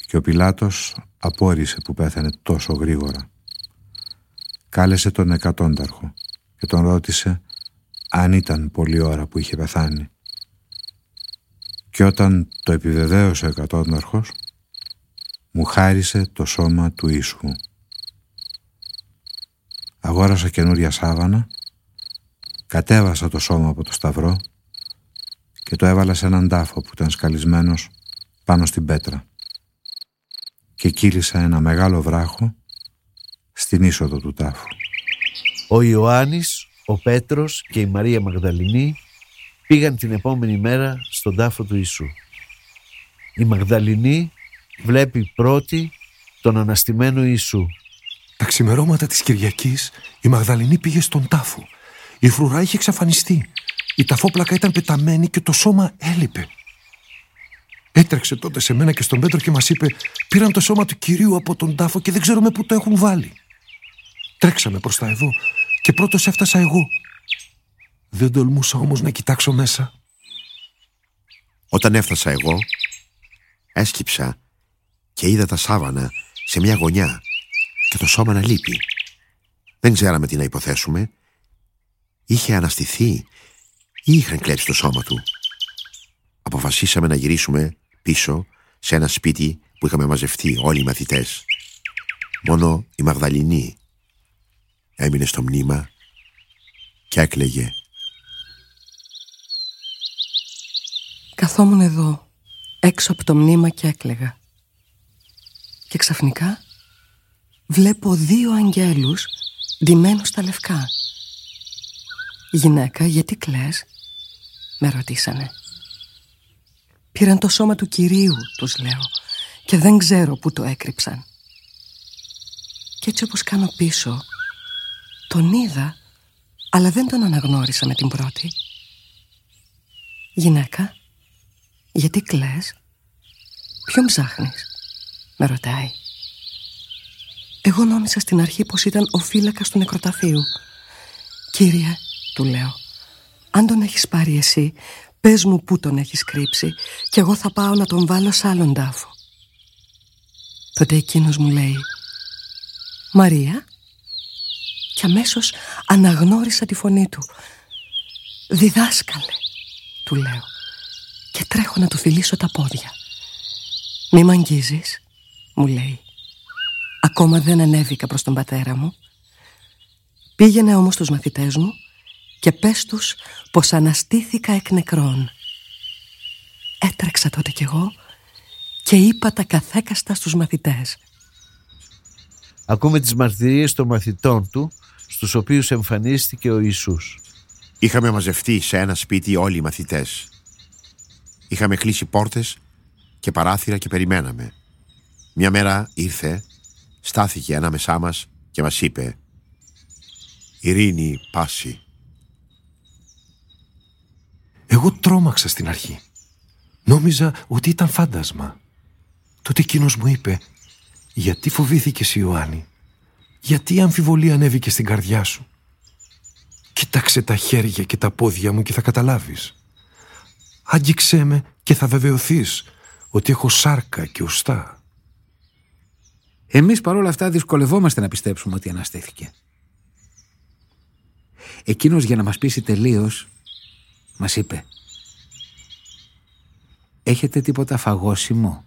Και ο Πιλάτος απόρρισε που πέθανε τόσο γρήγορα. Κάλεσε τον εκατόνταρχο και τον ρώτησε αν ήταν πολλή ώρα που είχε πεθάνει. Και όταν το επιβεβαίωσε ο εκατόνταρχος, μου χάρισε το σώμα του Ιησού. Αγόρασα καινούρια σάβανα, κατέβασα το σώμα από το σταυρό και το έβαλα σε έναν τάφο που ήταν σκαλισμένος πάνω στην πέτρα και κύλησα ένα μεγάλο βράχο στην είσοδο του τάφου. Ο Ιωάννης, ο Πέτρος και η Μαρία Μαγδαληνή πήγαν την επόμενη μέρα στον τάφο του Ιησού. Η Μαγδαληνή βλέπει πρώτη τον αναστημένο Ιησού. Τα ξημερώματα της Κυριακής η Μαγδαληνή πήγε στον τάφο. Η φρουρά είχε εξαφανιστεί. Η ταφόπλακα ήταν πεταμένη και το σώμα έλειπε. Έτρεξε τότε σε μένα και στον Πέτρο και μας είπε «Πήραν το σώμα του Κυρίου από τον τάφο και δεν ξέρουμε πού το έχουν βάλει». Τρέξαμε προς τα εδώ και πρώτος έφτασα εγώ. Δεν τολμούσα όμως να κοιτάξω μέσα. Όταν έφτασα εγώ, έσκυψα και είδα τα σάβανα σε μια γωνιά και το σώμα να λείπει. Δεν ξέραμε τι να υποθέσουμε. Είχε αναστηθεί ή είχαν κλέψει το σώμα του. Αποφασίσαμε να γυρίσουμε πίσω σε ένα σπίτι που είχαμε μαζευτεί όλοι οι μαθητές. Μόνο η Μαγδαληνή έμεινε στο μνήμα και έκλαιγε. Καθόμουν εδώ, έξω από το μνήμα και έκλαιγα. Και ξαφνικά βλέπω δύο αγγέλους ντυμένους στα λευκά. «Γυναίκα, γιατί κλαις» με ρωτήσανε. Πήραν το σώμα του Κυρίου, τους λέω, και δεν ξέρω πού το έκρυψαν. Κι έτσι όπως κάνω πίσω, τον είδα, αλλά δεν τον αναγνώρισα με την πρώτη. «Γυναίκα, γιατί κλαις» «Ποιον ψάχνεις» με ρωτάει. Εγώ νόμιζα στην αρχή πως ήταν ο φύλακας του νεκροταφείου. «Κύριε», του λέω, «αν τον έχεις πάρει εσύ, πες μου πού τον έχεις κρύψει και εγώ θα πάω να τον βάλω σε άλλον τάφο». Τότε εκείνος μου λέει «Μαρία» και αμέσως αναγνώρισα τη φωνή του. «Διδάσκαλε», του λέω και τρέχω να του φιλήσω τα πόδια. «Μη μ' αγγίζεις», μου λέει. Ακόμα δεν ανέβηκα προς τον πατέρα μου. Πήγαινε όμως τους μαθητές μου και πες τους πως αναστήθηκα εκ νεκρών. Έτρεξα τότε κι εγώ και είπα τα καθέκαστα στους μαθητές. Ακούμε τις μαρτυρίες των μαθητών του στους οποίους εμφανίστηκε ο Ιησούς. Είχαμε μαζευτεί σε ένα σπίτι όλοι οι μαθητές. Είχαμε κλείσει πόρτες και παράθυρα και περιμέναμε. Μια μέρα ήρθε, στάθηκε ανάμεσά μας και μας είπε «Ειρήνη, πάση». Εγώ τρόμαξα στην αρχή. Νόμιζα ότι ήταν φάντασμα. Τότε εκείνος μου είπε «Γιατί φοβήθηκες Ιωάννη, γιατί η αμφιβολία ανέβηκε στην καρδιά σου; Κοίταξε τα χέρια και τα πόδια μου και θα καταλάβεις. Άγγιξέ με και θα βεβαιωθείς ότι έχω σάρκα και ουστά. Εμείς παρόλα αυτά δυσκολευόμαστε να πιστέψουμε ότι αναστήθηκε. Εκείνος για να μας πείσει τελείως μας είπε «Έχετε τίποτα φαγόσιμο»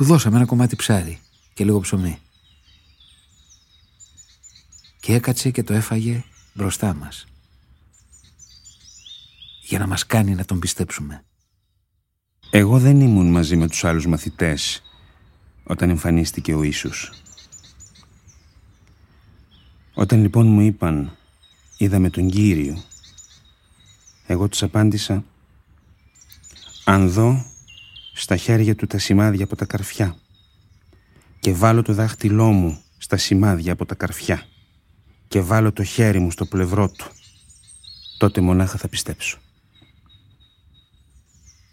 Του δώσαμε ένα κομμάτι ψάρι και λίγο ψωμί. Και έκατσε και το έφαγε μπροστά μας. Για να μας κάνει να τον πιστέψουμε. Εγώ δεν ήμουν μαζί με τους άλλους μαθητές όταν εμφανίστηκε ο Ιησούς. Όταν λοιπόν μου είπαν «Είδαμε τον Κύριο», εγώ τους απάντησα «Αν δω στα χέρια του τα σημάδια από τα καρφιά και βάλω το δάχτυλό μου στα σημάδια από τα καρφιά και βάλω το χέρι μου στο πλευρό του, τότε μονάχα θα πιστέψω».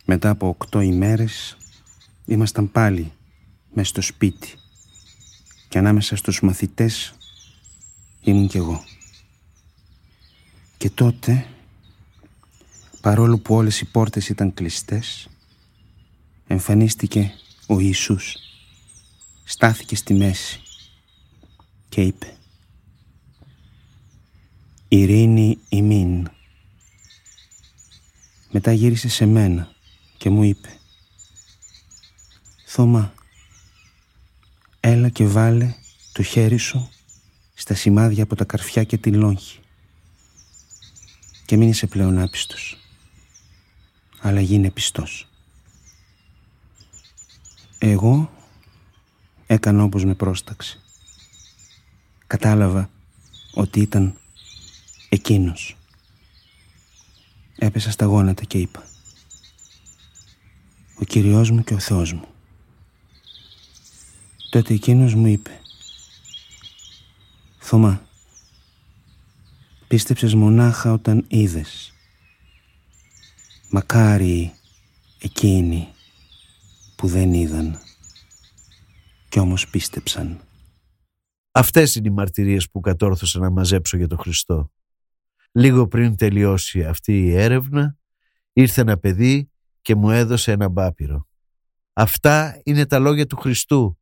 Μετά από οκτώ ημέρες ήμασταν πάλι μέσα στο σπίτι και ανάμεσα στους μαθητές ήμουν κι εγώ. Και τότε, παρόλο που όλες οι πόρτες ήταν κλειστές, εμφανίστηκε ο Ιησούς. Στάθηκε στη μέση και είπε «Ειρήνη ημίν». Μετά γύρισε σε μένα και μου είπε «Θωμά, έλα και βάλε το χέρι σου στα σημάδια από τα καρφιά και τη λόγχη και μην είσαι πλέον άπιστος, αλλά γίνε πιστός». Εγώ έκανα όπως με πρόσταξε. Κατάλαβα ότι ήταν εκείνος. Έπεσα στα γόνατα και είπα ο Κυριός μου και ο Θεός μου. Τότε εκείνος μου είπε Θωμά, πίστεψες μονάχα όταν είδες. Μακάρι εκείνοι που δεν είδαν κι όμως πίστεψαν. Αυτές είναι οι μαρτυρίες που κατόρθωσα να μαζέψω για τον Χριστό. Λίγο πριν τελειώσει αυτή η έρευνα, ήρθε ένα παιδί και μου έδωσε ένα μπάπυρο. Αυτά είναι τα λόγια του Χριστού.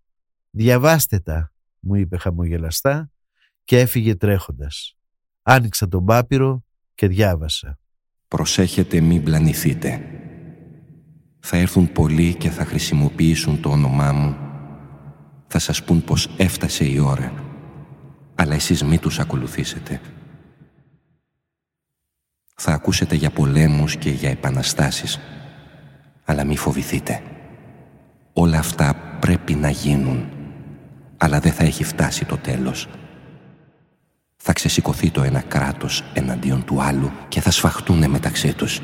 Διαβάστε τα, μου είπε χαμογελαστά και έφυγε τρέχοντας. Άνοιξα τον μπάπυρο και διάβασα. Προσέχετε μην πλανηθείτε. Θα έρθουν πολλοί και θα χρησιμοποιήσουν το όνομά μου. Θα σας πούν πως έφτασε η ώρα. Αλλά εσείς μην τους ακολουθήσετε. Θα ακούσετε για πολέμους και για επαναστάσεις αλλά μη φοβηθείτε. Όλα αυτά πρέπει να γίνουν, αλλά δεν θα έχει φτάσει το τέλος. Θα ξεσηκωθεί το ένα κράτος εναντίον του άλλου και θα σφαχτούν μεταξύ τους.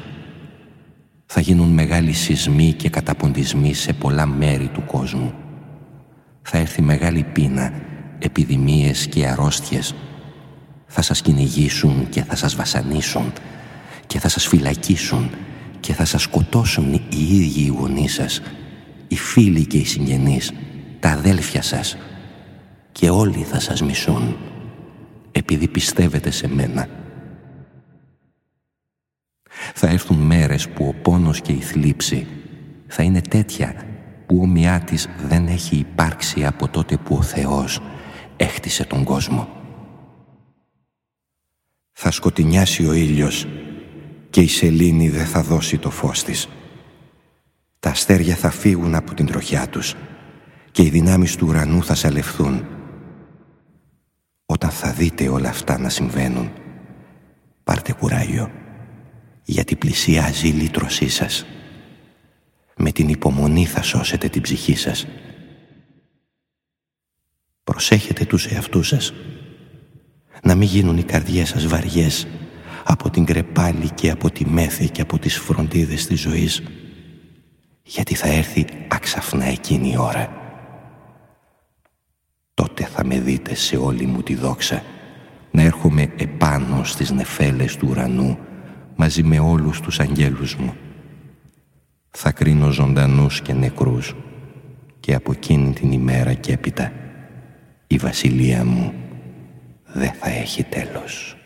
Θα γίνουν μεγάλοι σεισμοί και καταποντισμοί σε πολλά μέρη του κόσμου. Θα έρθει μεγάλη πείνα, επιδημίες και αρρώστιες. Θα σας κυνηγήσουν και θα σας βασανίσουν και θα σας φυλακίσουν και θα σας σκοτώσουν οι ίδιοι οι γονείς σας, οι φίλοι και οι συγγενείς, τα αδέλφια σας και όλοι θα σας μισούν επειδή πιστεύετε σε μένα. Θα έρθουν μέρες που ο πόνος και η θλίψη θα είναι τέτοια που ομοιά της δεν έχει υπάρξει από τότε που ο Θεός έχτισε τον κόσμο. Θα σκοτεινιάσει ο ήλιος και η σελήνη δεν θα δώσει το φως της. Τα αστέρια θα φύγουν από την τροχιά τους και οι δυνάμεις του ουρανού θα σαλευθούν. Όταν θα δείτε όλα αυτά να συμβαίνουν, πάρτε κουράγιο, γιατί πλησιάζει η λύτρωσή σας. Με την υπομονή θα σώσετε την ψυχή σας. Προσέχετε τους εαυτούς σας. Να μην γίνουν οι καρδιές σας βαριές από την κρεπάλη και από τη μέθη και από τις φροντίδες της ζωής γιατί θα έρθει αξαφνά εκείνη η ώρα. Τότε θα με δείτε σε όλη μου τη δόξα να έρχομαι επάνω στις νεφέλες του ουρανού μαζί με όλους τους αγγέλους μου. Θα κρίνω ζωντανούς και νεκρούς και από εκείνη την ημέρα και έπειτα η βασιλεία μου δεν θα έχει τέλος.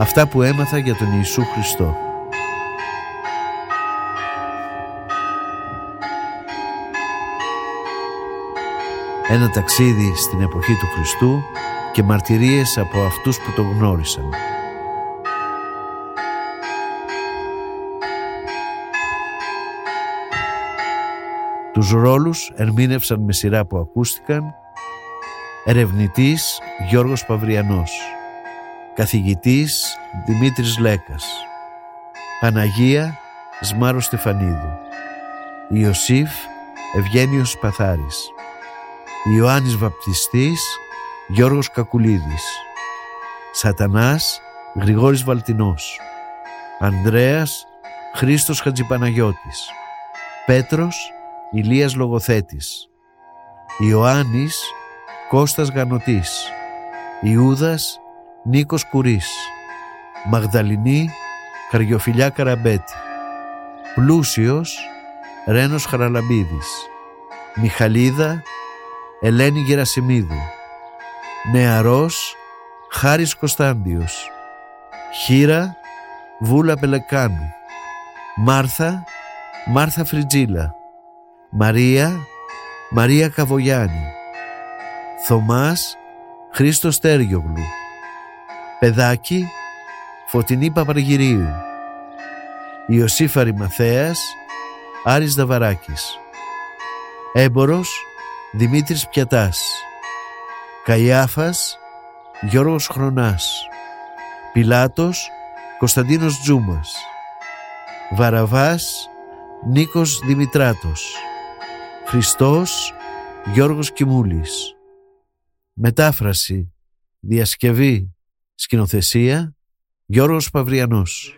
Αυτά που έμαθα για τον Ιησού Χριστό. Ένα ταξίδι στην εποχή του Χριστού και μαρτυρίες από αυτούς που τον γνώρισαν. Τους ρόλους ερμήνευσαν με σειρά που ακούστηκαν ερευνητής Γιώργος Παυριανός Καθηγητής Δημήτρης Λέκας. Παναγία Σμάρος Στεφανίδου. Ιωσήφ Ευγένιος Παθάρης. Ιωάννης Βαπτιστής Γιώργος Κακουλίδης. Σατανάς Γρηγόρης Βαλτινός. Ανδρέας Χρήστος Χατζηπαναγιώτης. Πέτρος Ηλίας Λογοθέτης. Ιωάννης Κώστας Γανοτής Ιούδας Νίκος Κουρίς Μαγδαληνή Καριοφιλιά Καραμπέτη. Πλούσιος Ρένος Χαραλαμπίδης. Μιχαλίδα Ελένη Γερασιμίδου. Νεαρός Χάρης Κωνσταντιος Χίρα Βούλα Πελεκάνου. Μάρθα Μάρθα Φριτζίλα. Μαρία Μαρία Καβογιάννη. Θωμάς Χρήστος Τέριογλου Παιδάκι Φωτεινή Παπαργυρίου. Ιωσήφαρη Μαθέας Άρης Δαβαράκης. Έμπορος Δημήτρης Πιατάς. Καϊάφας Γιώργος Χρονάς. Πιλάτος Κωνσταντίνος Τζούμας. Βαραβάς Νίκος Δημητράτος. Χριστός Γιώργος Κιμούλης. Μετάφραση Διασκευή Σκηνοθεσία Γιώργος Παυριανός